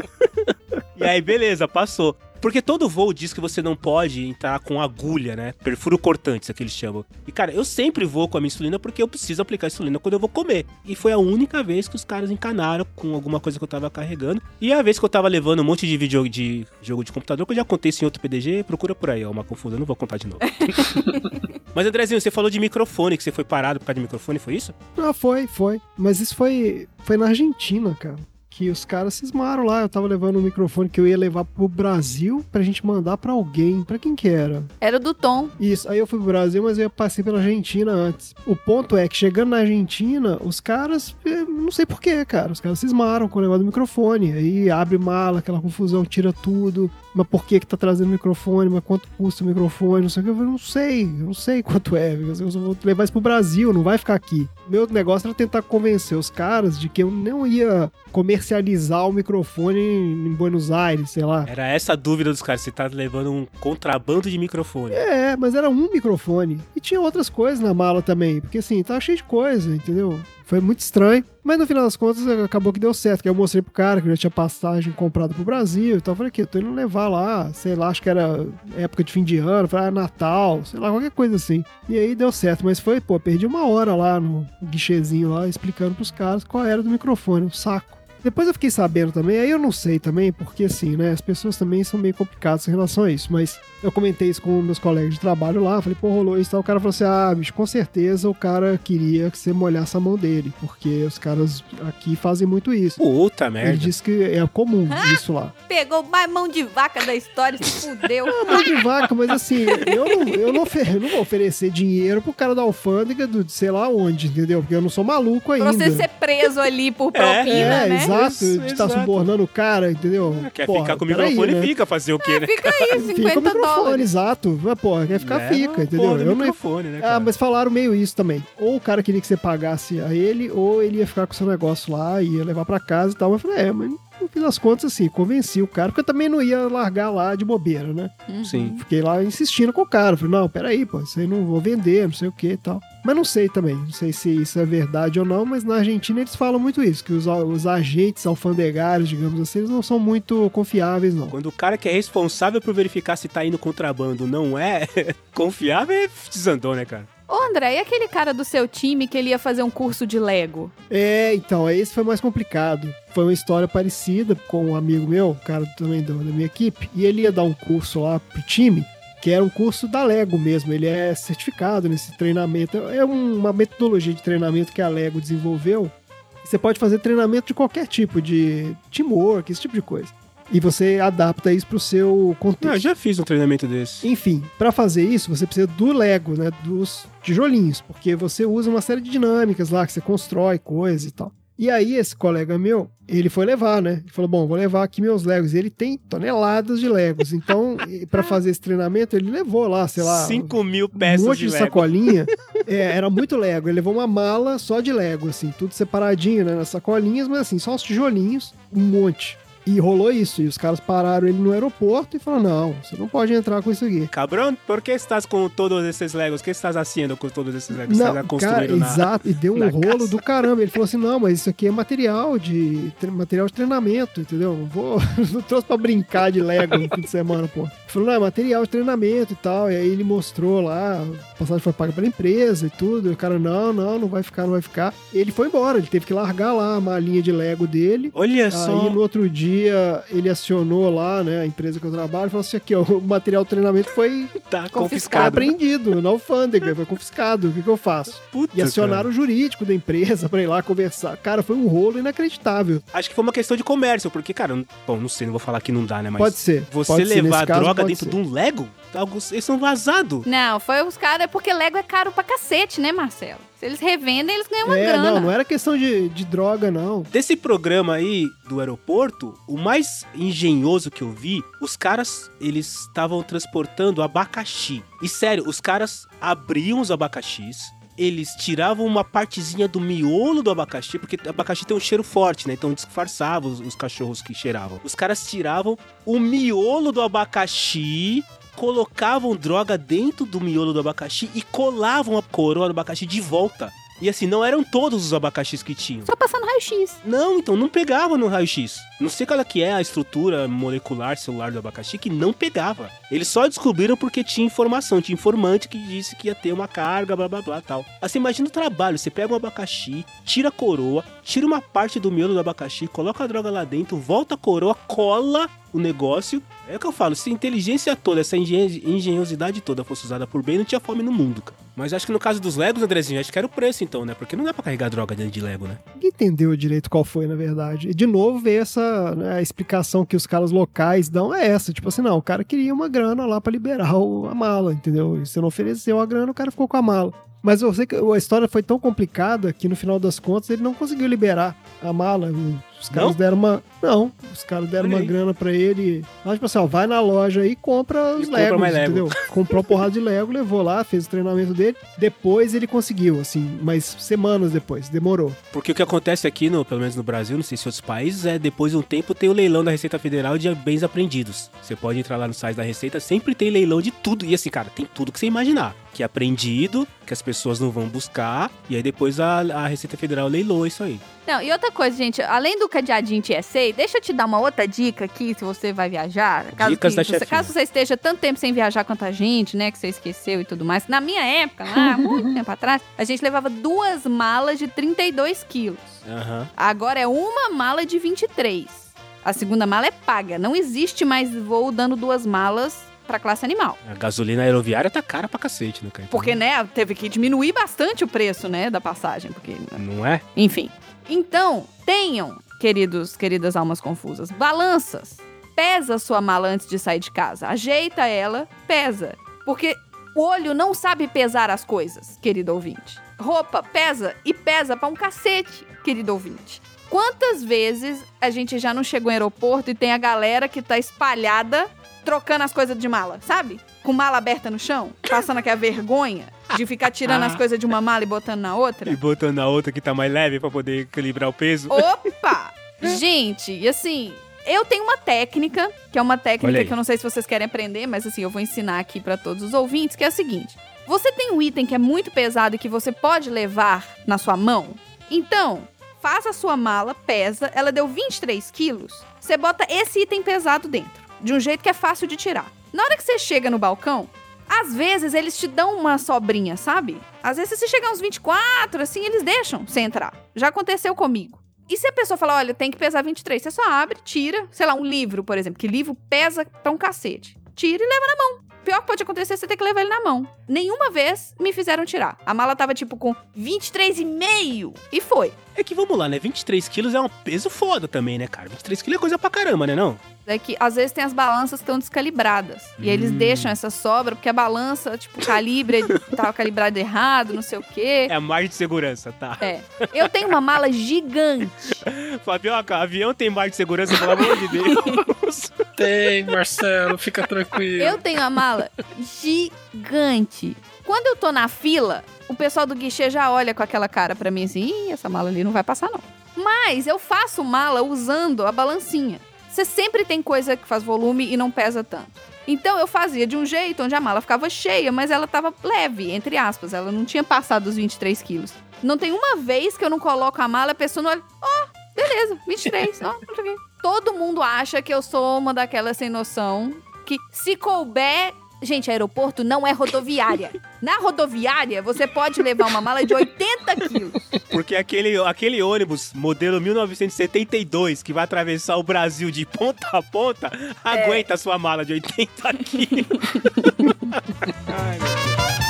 e aí, beleza, passou. Porque todo voo diz que você não pode entrar com agulha, né? Perfuro cortante, isso que eles chamam. E, cara, eu sempre vou com a minha insulina porque eu preciso aplicar insulina quando eu vou comer. E foi a única vez que os caras encanaram com alguma coisa que eu tava carregando. E a vez que eu tava levando um monte de vídeo de jogo de computador, que eu já contei isso em outro PDG, procura por aí, ó, uma confusão, não vou contar de novo. Mas, Andrezinho, você falou de microfone, que você foi parado por causa de microfone, foi isso? Ah, foi, foi. Mas isso foi, foi na Argentina, cara. Que os caras cismaram lá. Eu tava levando um microfone que eu ia levar pro Brasil pra gente mandar pra alguém. Pra quem que era? Era do Tom. Isso, aí eu fui pro Brasil, mas eu passei pela Argentina antes. O ponto é que chegando na Argentina, os caras, eh, não sei porquê, cara, os caras cismaram com o negócio do microfone. Aí abre mala, aquela confusão, tira tudo. Mas por que que tá trazendo microfone? Mas quanto custa o microfone? Não sei o que. Eu falei, não sei, eu não sei quanto é. Eu só vou levar isso pro Brasil, não vai ficar aqui. Meu negócio era tentar convencer os caras de que eu não ia comercializar o microfone em Buenos Aires, sei lá. Era essa a dúvida dos caras, você tá levando um contrabando de microfone. É, mas era um microfone. E tinha outras coisas na mala também, porque assim, tava cheio de coisa, entendeu? Foi muito estranho. Mas no final das contas, acabou que deu certo. Que eu mostrei pro cara que eu já tinha passagem comprada pro Brasil. Então eu falei que eu tô indo levar lá, sei lá, acho que era época de fim de ano, falei, ah, Natal, sei lá, qualquer coisa assim. E aí deu certo. Mas foi, pô, perdi uma hora lá no guichezinho lá, explicando pros caras qual era do microfone, um saco. Depois eu fiquei sabendo também, aí eu não sei também, porque assim, né, as pessoas também são meio complicadas em relação a isso, mas eu comentei isso com meus colegas de trabalho lá, falei, pô, rolou isso, tal, o cara falou assim, ah, bicho, com certeza o cara queria que você molhasse a mão dele, porque os caras aqui fazem muito isso. Puta Ele merda. disse que é comum isso lá. Pegou mais mão de vaca da história e se fudeu. É mão de vaca, mas assim, eu não, eu, não eu não vou oferecer dinheiro pro cara da alfândega do de sei lá onde, entendeu? Porque eu não sou maluco ainda. Pra você ser preso ali por propina, é, né? Exato, Isso, de estar exato. subornando o cara, entendeu? Quer Porra, ficar com o microfone, né? fica fazer o quê, né? Fica aí, 50 Fica o microfone, dólares. exato. Mas, porra, quer ficar, Leva fica, entendeu? porra Eu microfone, né, cara? Ah, mas falaram meio isso também. Ou o cara queria que você pagasse a ele, ou ele ia ficar com o seu negócio lá, ia levar pra casa e tal. Mas eu falei, é, mas no fim das contas, assim, convenci o cara, porque eu também não ia largar lá de bobeira, né? Sim. Fiquei lá insistindo com o cara. Falei, não, peraí, pô, isso aí não vou vender, não sei o que e tal. Mas não sei também, não sei se isso é verdade ou não, mas na Argentina eles falam muito isso, que os, os agentes alfandegários, digamos assim, eles não são muito confiáveis, não. Quando o cara que é responsável por verificar se tá indo contrabando não é confiável, é desandou, né, cara? Ô, André, e aquele cara do seu time que ele ia fazer um curso de Lego? É, então, esse foi mais complicado. Foi uma história parecida com um amigo meu, cara também da, minha equipe, e ele ia dar um curso lá pro time, que era um curso da Lego mesmo. Ele é certificado nesse treinamento. É um- uma metodologia de treinamento que a Lego desenvolveu. Você pode fazer treinamento de qualquer tipo, de teamwork, esse tipo de coisa. E você adapta isso pro seu contexto. Não, eu já fiz um treinamento desse. Enfim, para fazer isso, você precisa do Lego, né? Dos tijolinhos, porque você usa uma série de dinâmicas lá, que você constrói coisas e tal. E aí, esse colega meu, ele foi levar, né? Ele falou: Bom, vou levar aqui meus Legos. E ele tem toneladas de Legos. Então, para fazer esse treinamento, ele levou lá, sei lá. 5 mil um peças monte de, de, sacolinha. É, era muito Lego. Ele levou uma mala só de Lego, assim, tudo separadinho, né? Nas sacolinhas, mas assim, só os tijolinhos, um monte. E rolou isso. E os caras pararam ele no aeroporto e falaram: Não, você não pode entrar com isso aqui. Cabrão, por que estás com todos esses Legos? O que estás fazendo com todos esses Legos? Não, estás cara, na... exato, e deu um rolo casa. do caramba. Ele falou assim: não, mas isso aqui é material de material de treinamento, entendeu? Não vou, não trouxe pra brincar de Lego no fim de semana, pô. Ele falou, não, é material de treinamento e tal. E aí ele mostrou lá, passagem foi paga pela empresa e tudo. E o cara, não, não, não vai ficar, não vai ficar. Ele foi embora, ele teve que largar lá a malinha de Lego dele. Olha só. Aí no outro dia ele acionou lá, né, a empresa que eu trabalho, e falou assim: aqui, ó, o material de treinamento foi Tá confiscado. apreendido na alfândega, foi confiscado. O que, que eu faço? Puta, E acionaram cara. o jurídico da empresa pra ir lá conversar. Cara, foi um rolo inacreditável. Acho que foi uma questão de comércio, porque, cara, não- bom, não sei, não vou falar que não dá, né? Mas pode ser. você pode ser. levar caso, droga pode dentro ser. de um Lego, algo, eles são vazados. Não, foi os caras, é porque Lego é caro pra cacete, né, Marcelo? Se eles revendem, eles ganham uma É, grana. não, não era questão de, de droga, não. Desse programa aí do aeroporto, o mais engenhoso que eu vi, os caras, eles estavam transportando abacaxi. E sério, os caras abriam os abacaxis, eles tiravam uma partezinha do miolo do abacaxi, porque abacaxi tem um cheiro forte, né? Então disfarçava os, os cachorros que cheiravam. Os caras tiravam o miolo do abacaxi, colocavam droga dentro do miolo do abacaxi e colavam a coroa do abacaxi de volta. E assim, não eram todos os abacaxis que tinham. Só passando raio-x. Não, então não pegava no raio-x. Não sei qual é que é a estrutura molecular celular do abacaxi que não pegava. Eles só descobriram porque tinha informação, tinha informante que disse que ia ter uma carga, blá blá blá tal. Assim, imagina o trabalho, você pega um abacaxi, tira a coroa, tira uma parte do miolo do abacaxi, coloca a droga lá dentro, volta a coroa, cola o negócio. É o que eu falo, se inteligência toda, essa engen- engenhosidade toda fosse usada por bem, não tinha fome no mundo, cara. Mas acho que no caso dos Legos, Andrezinho, acho que era o preço então, né? Porque não dá pra carregar droga dentro de Lego, né? Ninguém entendeu direito qual foi, na verdade. E de novo veio essa né, explicação que os caras locais dão é essa. Tipo assim, não, o cara queria uma grana lá pra liberar a mala, entendeu? E você não ofereceu a grana, o cara ficou com a mala. Mas eu sei que a história foi tão complicada que no final das contas ele não conseguiu liberar a mala. Os caras Não? deram uma. Não, os caras deram Olha uma aí. grana pra ele. Mas, tipo assim, ó, vai na loja aí e compra os E compra Legos, Lego. entendeu? Comprou uma porrada de Lego, levou lá, fez o treinamento dele. Depois ele conseguiu, assim, mas semanas depois, demorou. Porque o que acontece aqui, no, pelo menos no Brasil, não sei se em outros países, é depois de um tempo tem o leilão da Receita Federal de bens apreendidos. Você pode entrar lá no site da Receita, sempre tem leilão de tudo. E assim, cara, tem tudo que você imaginar. Que é apreendido, que as pessoas não vão buscar, e aí depois a, a Receita Federal leilou isso aí. Não, e outra coisa, gente, além do cadeadinho TSA, deixa eu te dar uma outra dica aqui, se você vai viajar. Caso, Dicas que da você, chefinha. caso você esteja tanto tempo sem viajar quanto a gente, né, que você esqueceu e tudo mais. Na minha época, lá, muito tempo atrás, a gente levava duas malas de 32 quilos. Aham. Agora é uma mala de 23. A segunda mala é paga. Não existe mais voo dando duas malas pra classe animal. A gasolina aeroviária tá cara pra cacete, né, cara? Porque, né, teve que diminuir bastante o preço, né, da passagem. Porque, Não é? enfim. Então, tenham, queridos, queridas almas confusas, balanças. Pesa a sua mala antes de sair de casa. Ajeita ela, pesa. Porque o olho não sabe pesar as coisas, querido ouvinte. Roupa pesa e pesa pra um cacete, querido ouvinte. Quantas vezes a gente já não chegou em aeroporto e tem a galera que tá espalhada trocando as coisas de mala, sabe? Com mala aberta no chão, passando aquela vergonha de ficar tirando as coisas de uma mala e botando na outra. E botando a outra que tá mais leve pra poder equilibrar o peso. Opa! Gente, e assim, eu tenho uma técnica, que é uma técnica que eu não sei se vocês querem aprender, mas assim, eu vou ensinar aqui pra todos os ouvintes, que é a seguinte: você tem um item que é muito pesado e que você pode levar na sua mão? Então, faça a sua mala, pesa, ela deu 23 quilos, você bota esse item pesado dentro, de um jeito que é fácil de tirar. Na hora que você chega no balcão, às vezes eles te dão uma sobrinha, sabe? Às vezes se chegar uns 24, assim, eles deixam você entrar. Já aconteceu comigo. E se a pessoa falar, olha, tem que pesar 23, você só abre, tira, sei lá, um livro, por exemplo, que livro pesa pra um cacete. Tira e leva na mão. Pior que pode acontecer é você ter que levar ele na mão. Nenhuma vez me fizeram tirar. A mala tava tipo com 23,5 e foi. É que vamos lá, né? 23 quilos é um peso foda também, né, cara? 23 quilos é coisa pra caramba, né, não? É que às vezes tem as balanças que estão descalibradas. E aí eles Hum. deixam essa sobra porque a balança, tipo, calibre tava calibrado errado, não sei o quê. É a margem de segurança, tá? É. Eu tenho uma mala gigante. Fabioca, avião tem margem de segurança, pelo amor de Deus. Tem, Marcelo, fica tranquilo. Eu tenho uma mala gigante. Quando eu tô na fila, o pessoal do guichê já olha com aquela cara pra mim assim: Ih, essa mala ali não vai passar, não. Mas eu faço mala usando a balancinha. Você sempre tem coisa que faz volume e não pesa tanto. Então eu fazia de um jeito onde a mala ficava cheia, mas ela tava leve, entre aspas. Ela não tinha passado os 23 quilos. Não tem uma vez que eu não coloco a mala, a pessoa não olha. Ó, beleza, 23, ó. Todo mundo acha que eu sou uma daquelas sem noção que se couber. Gente, aeroporto não é rodoviária. Na rodoviária, você pode levar uma mala de 80 quilos. Porque aquele, aquele ônibus, modelo 1972, que vai atravessar o Brasil de ponta a ponta, aguenta a sua mala de 80 quilos. Ai, meu Deus.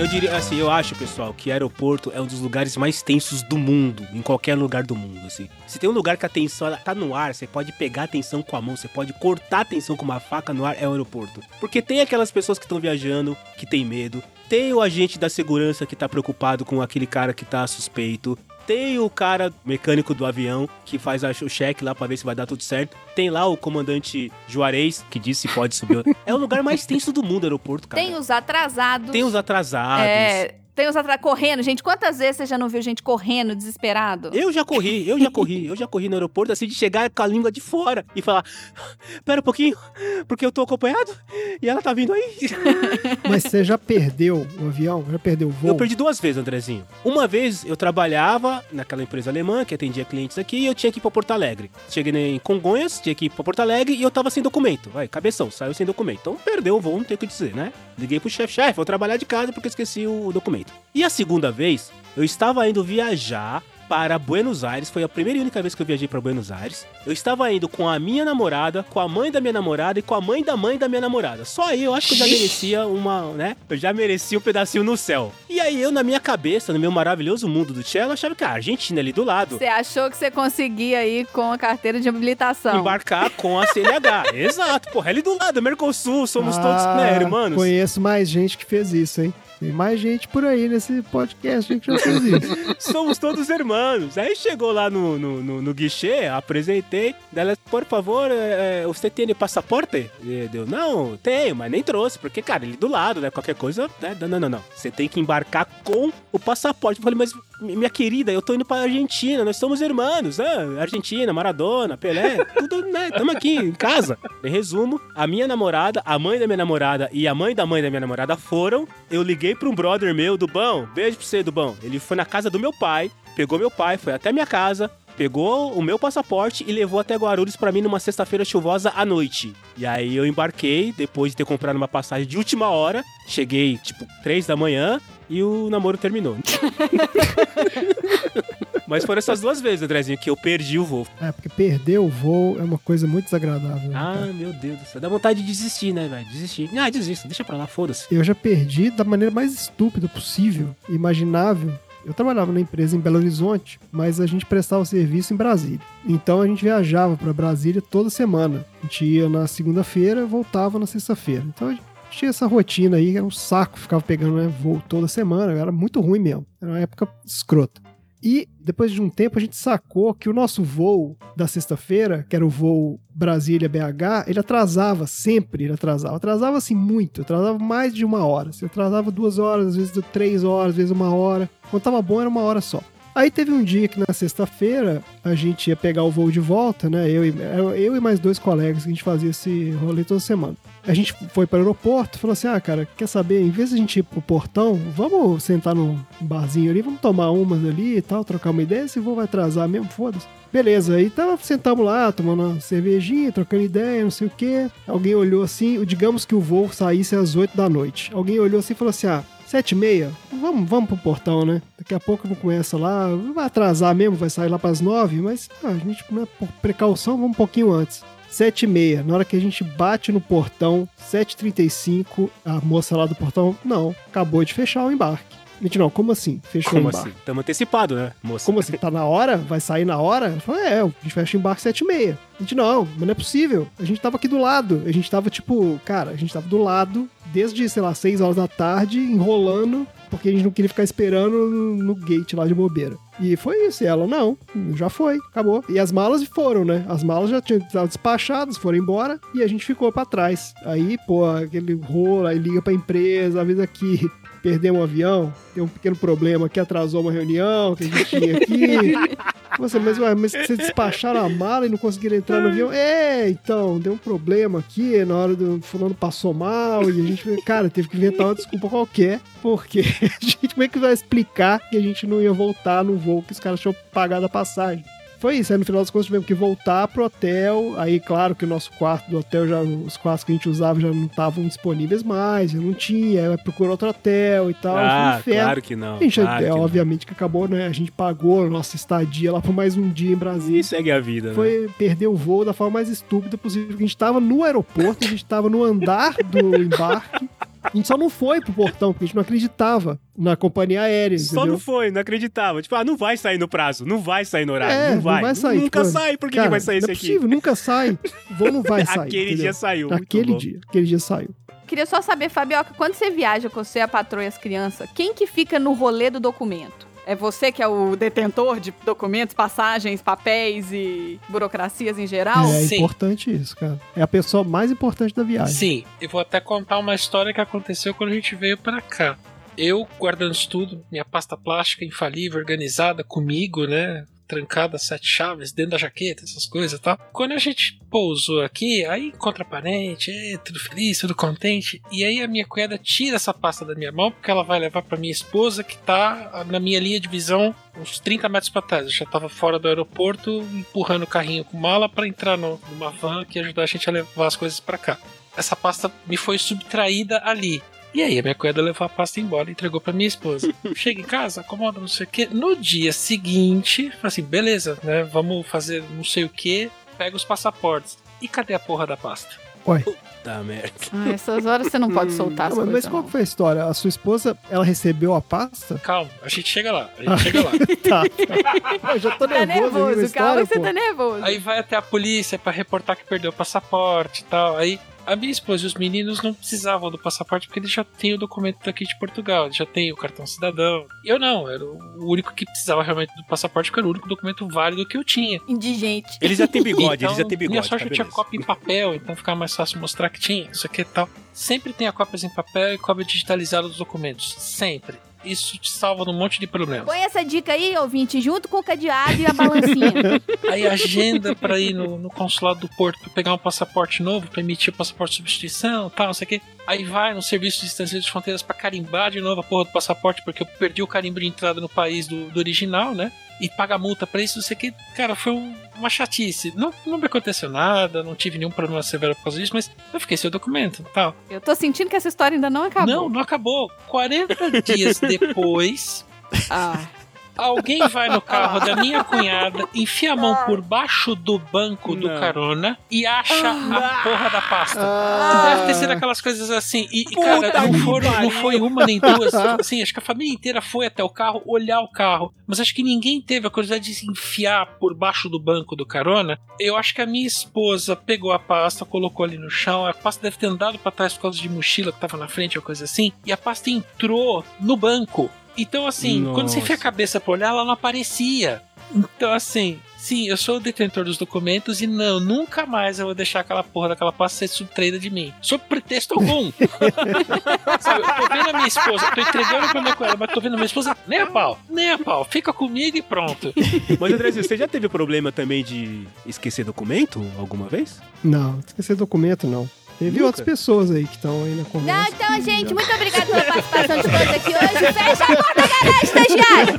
Eu diria assim, eu acho, pessoal, que aeroporto é um dos lugares mais tensos do mundo, em qualquer lugar do mundo, assim. Se tem um lugar que a tensão tá no ar, você pode pegar a tensão com a mão, você pode cortar a tensão com uma faca no ar, é o aeroporto. Porque tem aquelas pessoas que estão viajando, que tem medo, tem o agente da segurança que tá preocupado com aquele cara que tá suspeito, tem o cara mecânico do avião que faz o cheque lá pra ver se vai dar tudo certo. Tem lá o comandante Juarez que diz se pode subir. É o lugar mais tenso do mundo, aeroporto, cara. Tem os atrasados. Tem os atrasados. É, Tem os atrás correndo. Gente, quantas vezes você já não viu gente correndo, desesperado? Eu já corri, eu já corri, eu já corri no aeroporto assim de chegar com a língua de fora e falar: Pera um pouquinho, porque eu tô acompanhado e ela tá vindo aí. Mas você já perdeu o avião? Já perdeu o voo? Eu perdi duas vezes, Andrezinho. Uma vez eu trabalhava naquela empresa alemã que atendia clientes aqui e eu tinha que ir pra Porto Alegre. Cheguei em Congonhas, tinha que ir pra Porto Alegre e eu tava sem documento. Vai, cabeção, saiu sem documento. Então perdeu o voo, não tem o que dizer, né? Liguei pro chefe, chefe, vou trabalhar de casa porque esqueci o documento. E a segunda vez, eu estava indo viajar para Buenos Aires. Foi a primeira e única vez que eu viajei para Buenos Aires. Eu estava indo com a minha namorada, com a mãe da minha namorada e com a mãe da mãe da minha namorada. Só aí eu acho que eu já merecia uma, né? Eu já merecia um pedacinho no céu. E aí eu, na minha cabeça, no meu maravilhoso mundo do Cello, achava que a Argentina é ali do lado. Você achou que você conseguia ir com a carteira de habilitação? Embarcar com a CNH. Exato, porra, ali do lado, Mercosul, somos Ah, todos, né, irmãos? Conheço mais gente que fez isso, hein? Tem mais gente por aí nesse podcast que já fez isso. Somos todos irmãos. Aí chegou lá no, no, no, no guichê, apresentei. Dela, por favor, é, é, você tem passaporte? E deu, não, tenho, mas nem trouxe, porque, cara, ele do lado, né? Qualquer coisa, né? Não, não, não, não. Você tem que embarcar com o passaporte. Eu falei, mas minha querida, eu tô indo pra Argentina, nós somos irmãos, né? Argentina, Maradona, Pelé, tudo, né? Tamo aqui em casa. Em resumo, a minha namorada, a mãe da minha namorada e a mãe da mãe da minha namorada foram. Eu liguei pra um brother meu, Dubão, beijo pra você, Dubão. Ele foi na casa do meu pai, pegou meu pai, foi até minha casa, pegou o meu passaporte e levou até Guarulhos pra mim numa sexta-feira chuvosa à noite. E aí eu embarquei, depois de ter comprado uma passagem de última hora, cheguei tipo três da manhã e o namoro terminou. Mas foram essas duas vezes, Andrezinho, que eu perdi o voo. É, porque perder o voo é uma coisa muito desagradável. né, Ah, cara? meu Deus do céu. Dá vontade de desistir, né, velho? Desistir. Ah, desista, deixa pra lá, foda-se. Eu já perdi da maneira mais estúpida possível, imaginável. Eu trabalhava na empresa em Belo Horizonte, mas a gente prestava serviço em Brasília. Então a gente viajava para Brasília toda semana. A gente ia na segunda-feira e voltava na sexta-feira. Então a gente tinha essa rotina aí, era um saco, ficava pegando né, voo toda semana, era muito ruim mesmo. Era uma época escrota. E depois de um tempo a gente sacou que o nosso voo da sexta-feira, que era o voo Brasília-BH, ele atrasava sempre, ele atrasava. Atrasava assim muito, atrasava mais de uma hora. Se atrasava duas horas, às vezes três horas, às vezes uma hora. Quando tava bom era uma hora só. Aí teve um dia que na sexta-feira a gente ia pegar o voo de volta, né? Eu e, eu e mais dois colegas que a gente fazia esse rolê toda semana. A gente foi para o aeroporto falou assim: ah, cara, quer saber? Em vez de a gente ir pro portão, vamos sentar num barzinho ali, vamos tomar umas ali e tal, trocar uma ideia. Esse voo vai atrasar mesmo, foda-se. Beleza, aí tava, sentamos lá, tomando uma cervejinha, trocando ideia, não sei o quê. Alguém olhou assim, digamos que o voo saísse às 8 da noite. Alguém olhou assim e falou assim: ah, Sete e meia, vamos, vamos pro portão, né? Daqui a pouco vou essa lá, vai atrasar mesmo, vai sair lá pras nove, mas ah, a gente, né, por precaução, vamos um pouquinho antes. Sete e meia, na hora que a gente bate no portão, 7h35, a moça lá do portão, não, acabou de fechar o embarque. Gente, não, como assim? Fechou Como o embarque. assim? Tamo antecipado, né, moça? Como assim? Tá na hora? Vai sair na hora? Ela falou, é, a gente fecha o embarque 7 e meia. A gente, não, mas não é possível. A gente tava aqui do lado. A gente tava, tipo, cara, a gente tava do lado desde, sei lá, 6 horas da tarde, enrolando, porque a gente não queria ficar esperando no, gate lá de bobeira. E foi isso. E ela, não, já foi, acabou. E as malas foram, né? As malas já tinham despachadas, foram embora e a gente ficou pra trás. Aí, pô, aquele rolo, aí liga pra empresa, avisa aqui. Perdemos um avião, tem um pequeno problema que atrasou uma reunião que a gente tinha aqui. Você, mas, ué, mas vocês despacharam a mala e não conseguiram entrar no avião? É, então, deu um problema aqui, na hora do fulano passou mal, e a gente, cara, teve que inventar uma desculpa qualquer, porque a gente como é que vai explicar que a gente não ia voltar no voo que os caras tinham pagado a passagem? Foi isso, aí no final das contas tivemos que voltar pro hotel. Aí, claro que o nosso quarto do hotel, já, os quartos que a gente usava já não estavam disponíveis mais, já não tinha. Aí procurou outro hotel e tal. Ah, claro que não. A gente, claro é, que não. obviamente que acabou, né? A gente pagou a nossa estadia lá por mais um dia em Brasília. E segue a vida, né? Foi perder o voo da forma mais estúpida possível. porque A gente tava no aeroporto, a gente tava no andar do embarque. A gente só não foi pro portão, porque a gente não acreditava na companhia aérea, Só entendeu? não foi, não acreditava. Tipo, ah, não vai sair no prazo, não vai sair no horário, É, não vai. sair. Nunca tipo, sai, por que, cara, que vai sair não esse é aqui? possível, nunca sai. O voo não vai sair. Aquele entendeu? dia saiu. Aquele dia. Aquele dia saiu. Queria só saber, Fabioca, quando você viaja com você, a patroa e as crianças, quem que fica no rolê do documento? É você que é o detentor de documentos, passagens, papéis e burocracias em geral? é sim. importante isso, cara. É a pessoa mais importante da viagem. Sim, eu vou até contar uma história que aconteceu quando a gente veio pra cá. eu guardando isso tudo, minha pasta plástica infalível, organizada comigo, né? Trancada, sete chaves, dentro da jaqueta, essas coisas e tal. Quando a gente pousou aqui, aí encontra parente, é, tudo feliz, tudo contente. E aí a minha cunhada tira essa pasta da minha mão, porque ela vai levar pra minha esposa, que tá na minha linha de visão uns 30 metros pra trás. Eu já tava fora do aeroporto, empurrando o carrinho com mala para entrar no, numa van que ajudar a gente a levar as coisas para cá. Essa pasta me foi subtraída ali. E aí a minha cunhada levou a pasta embora e entregou pra minha esposa. Chega em casa, acomoda, não sei o que. No dia seguinte, assim, beleza, né? Vamos fazer não sei o que, pega os passaportes. E cadê a porra da pasta? Ué. Tá merda. Ah, essas horas você não pode soltar as Não, mas, coisas. mas qual não. foi a história? A sua esposa, ela recebeu a pasta? Calma, a gente chega lá, a gente chega lá. tá. Eu já tô Tá nervoso, a nervoso, calma história, que você pô. tá nervoso. Aí vai até a polícia pra reportar que perdeu o passaporte e tal. Aí a minha esposa e os meninos não precisavam do passaporte porque eles já têm o documento daqui de Portugal, eles já têm o cartão cidadão. Eu não, era o único que precisava realmente do passaporte, porque era o único documento válido que eu tinha. Indigente. Eles já têm bigode, Então, eles já têm bigode. Minha sorte tá eu tinha cópia em papel, então ficava mais fácil mostrar que tinha, isso aqui e tal. Sempre tenha cópias em papel e cópia digitalizada dos documentos. Sempre. Isso te salva de um monte de problemas. Põe essa dica aí, ouvinte, junto com o cadeado e a balancinha. Aí agenda pra ir no, no consulado do Porto pra pegar um passaporte novo, pra emitir o passaporte de substituição tal, não sei o quê. Aí vai no serviço de estrangeiro de fronteiras pra carimbar de novo a porra do passaporte, porque eu perdi o carimbo de entrada no país do, do original, né? E paga multa pra isso, não sei o que. Cara, foi um- uma chatice. Não, não me aconteceu nada, não tive nenhum problema severo por causa disso, mas eu fiquei sem o documento tal. Eu tô sentindo que essa história ainda não acabou. Não, não acabou. 40 dias depois, Ah, Alguém vai no carro da minha cunhada, enfia a mão por baixo do banco do Não. carona e acha a porra da pasta. Ah. Deve ter sido aquelas coisas assim. E, e, cara, não, foram, não foi uma nem duas. Assim, acho que a família inteira foi até o carro olhar o carro. Mas acho que ninguém teve a curiosidade de se enfiar por baixo do banco do carona. Eu acho que a minha esposa pegou a pasta, colocou ali no chão. A pasta deve ter andado pra trás por causa de mochila que tava na frente ou coisa assim. E a pasta entrou no banco. Então, assim, quando você enfia a Nossa. cabeça pra olhar, ela não aparecia. Então, assim, sim, eu sou o detentor dos documentos e não, nunca mais eu vou deixar aquela porra daquela pasta ser subtraída de mim. Sob pretexto algum. Sabe, eu tô vendo a minha esposa, tô entregando pra minha coelha, mas tô vendo a minha esposa, nem a pau, nem a pau, fica comigo e pronto. Mas, Andrezinho, você já teve problema também de esquecer documento alguma vez? Não, esquecer documento, não. Teve Nunca? outras pessoas aí que estão aí na conversa. Não, então, gente, muito obrigada pela participação de todos aqui hoje. Fecha a porta, garagem, estagiário!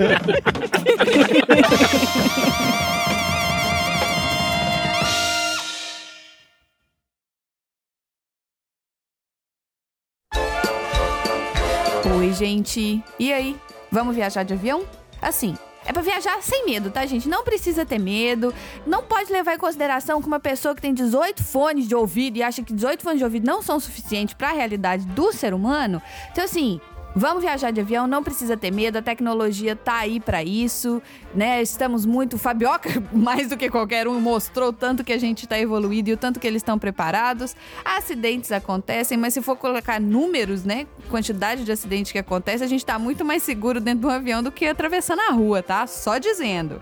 Oi, gente. E aí? Vamos viajar de avião? Assim, é pra viajar sem medo, tá, gente? Não precisa ter medo. Não pode levar em consideração que uma pessoa que tem 18 fones de ouvido e acha que 18 fones de ouvido não são suficientes pra realidade do ser humano. Então, assim. Vamos viajar de avião, não precisa ter medo, a tecnologia tá aí pra isso, né? Estamos muito. Fabioca, mais do que qualquer um, mostrou o tanto que a gente tá evoluído e o tanto que eles estão preparados. Acidentes acontecem, mas se for colocar números, né? Quantidade de acidentes que acontece, a gente tá muito mais seguro dentro de um avião do que atravessando a rua, tá? Só dizendo.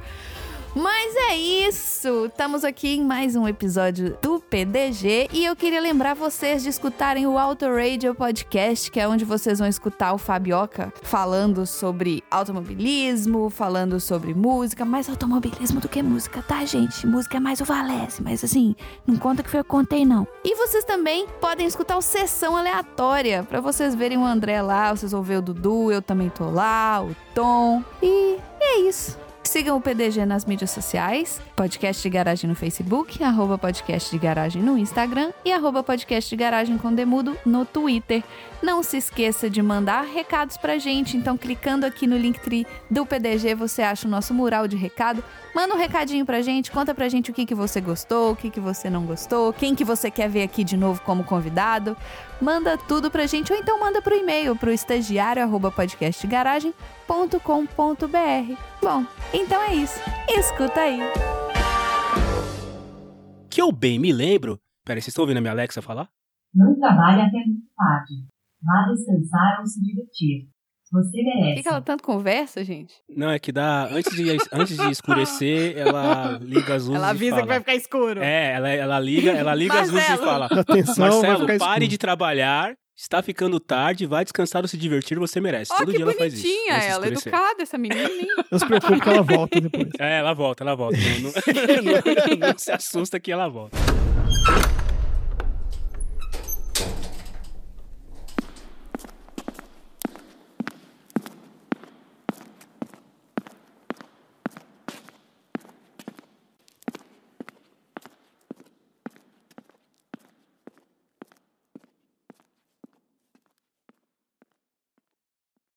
Mas é isso! Estamos aqui em mais um episódio do PDG e eu queria lembrar vocês de escutarem o Auto Radio Podcast, que é onde vocês vão escutar o Fabioca falando sobre automobilismo, falando sobre música, mais automobilismo do que música, tá, gente? Música é mais o Valese, mas assim, não conta que foi eu contei, não. E vocês também podem escutar o Sessão Aleatória, pra vocês verem o André lá, vocês ver o Dudu, eu também tô lá, o Tom. E é isso. Sigam o PDG nas mídias sociais, podcast de garagem no Facebook, arroba podcast de garagem no Instagram e arroba podcast de garagem com demudo no Twitter. Não se esqueça de mandar recados pra gente, então clicando aqui no Linktree do PDG você acha o nosso mural de recado. Manda um recadinho pra gente, conta pra gente o que, que você gostou, o que, que você não gostou, quem que você quer ver aqui de novo como convidado. Manda tudo pra gente, ou então manda pro e-mail, pro estagiário arroba podcastgaragem.com.br. Bom, então é isso. Escuta aí. Que eu bem me lembro. Peraí, vocês estão ouvindo a minha Alexa falar? Não trabalhe até muito tarde. Vá descansar ou se divertir. Você Por merece. que, que ela tanto conversa, gente? Não, é que dá. Antes de, antes de escurecer, ela liga as luzes. Ela e avisa fala. que vai ficar escuro. É, ela, ela liga, ela liga as luzes e fala. Atenção, Marcelo, pare escuro. de trabalhar. Está ficando tarde, vai descansar ou se divertir, você merece. Ó, Todo dia ela faz isso. bonitinha ela, escurecer. educada essa menina? Não se preocupe que ela volta depois. É, ela volta, ela volta. Não, não- não- não se assusta que ela volta.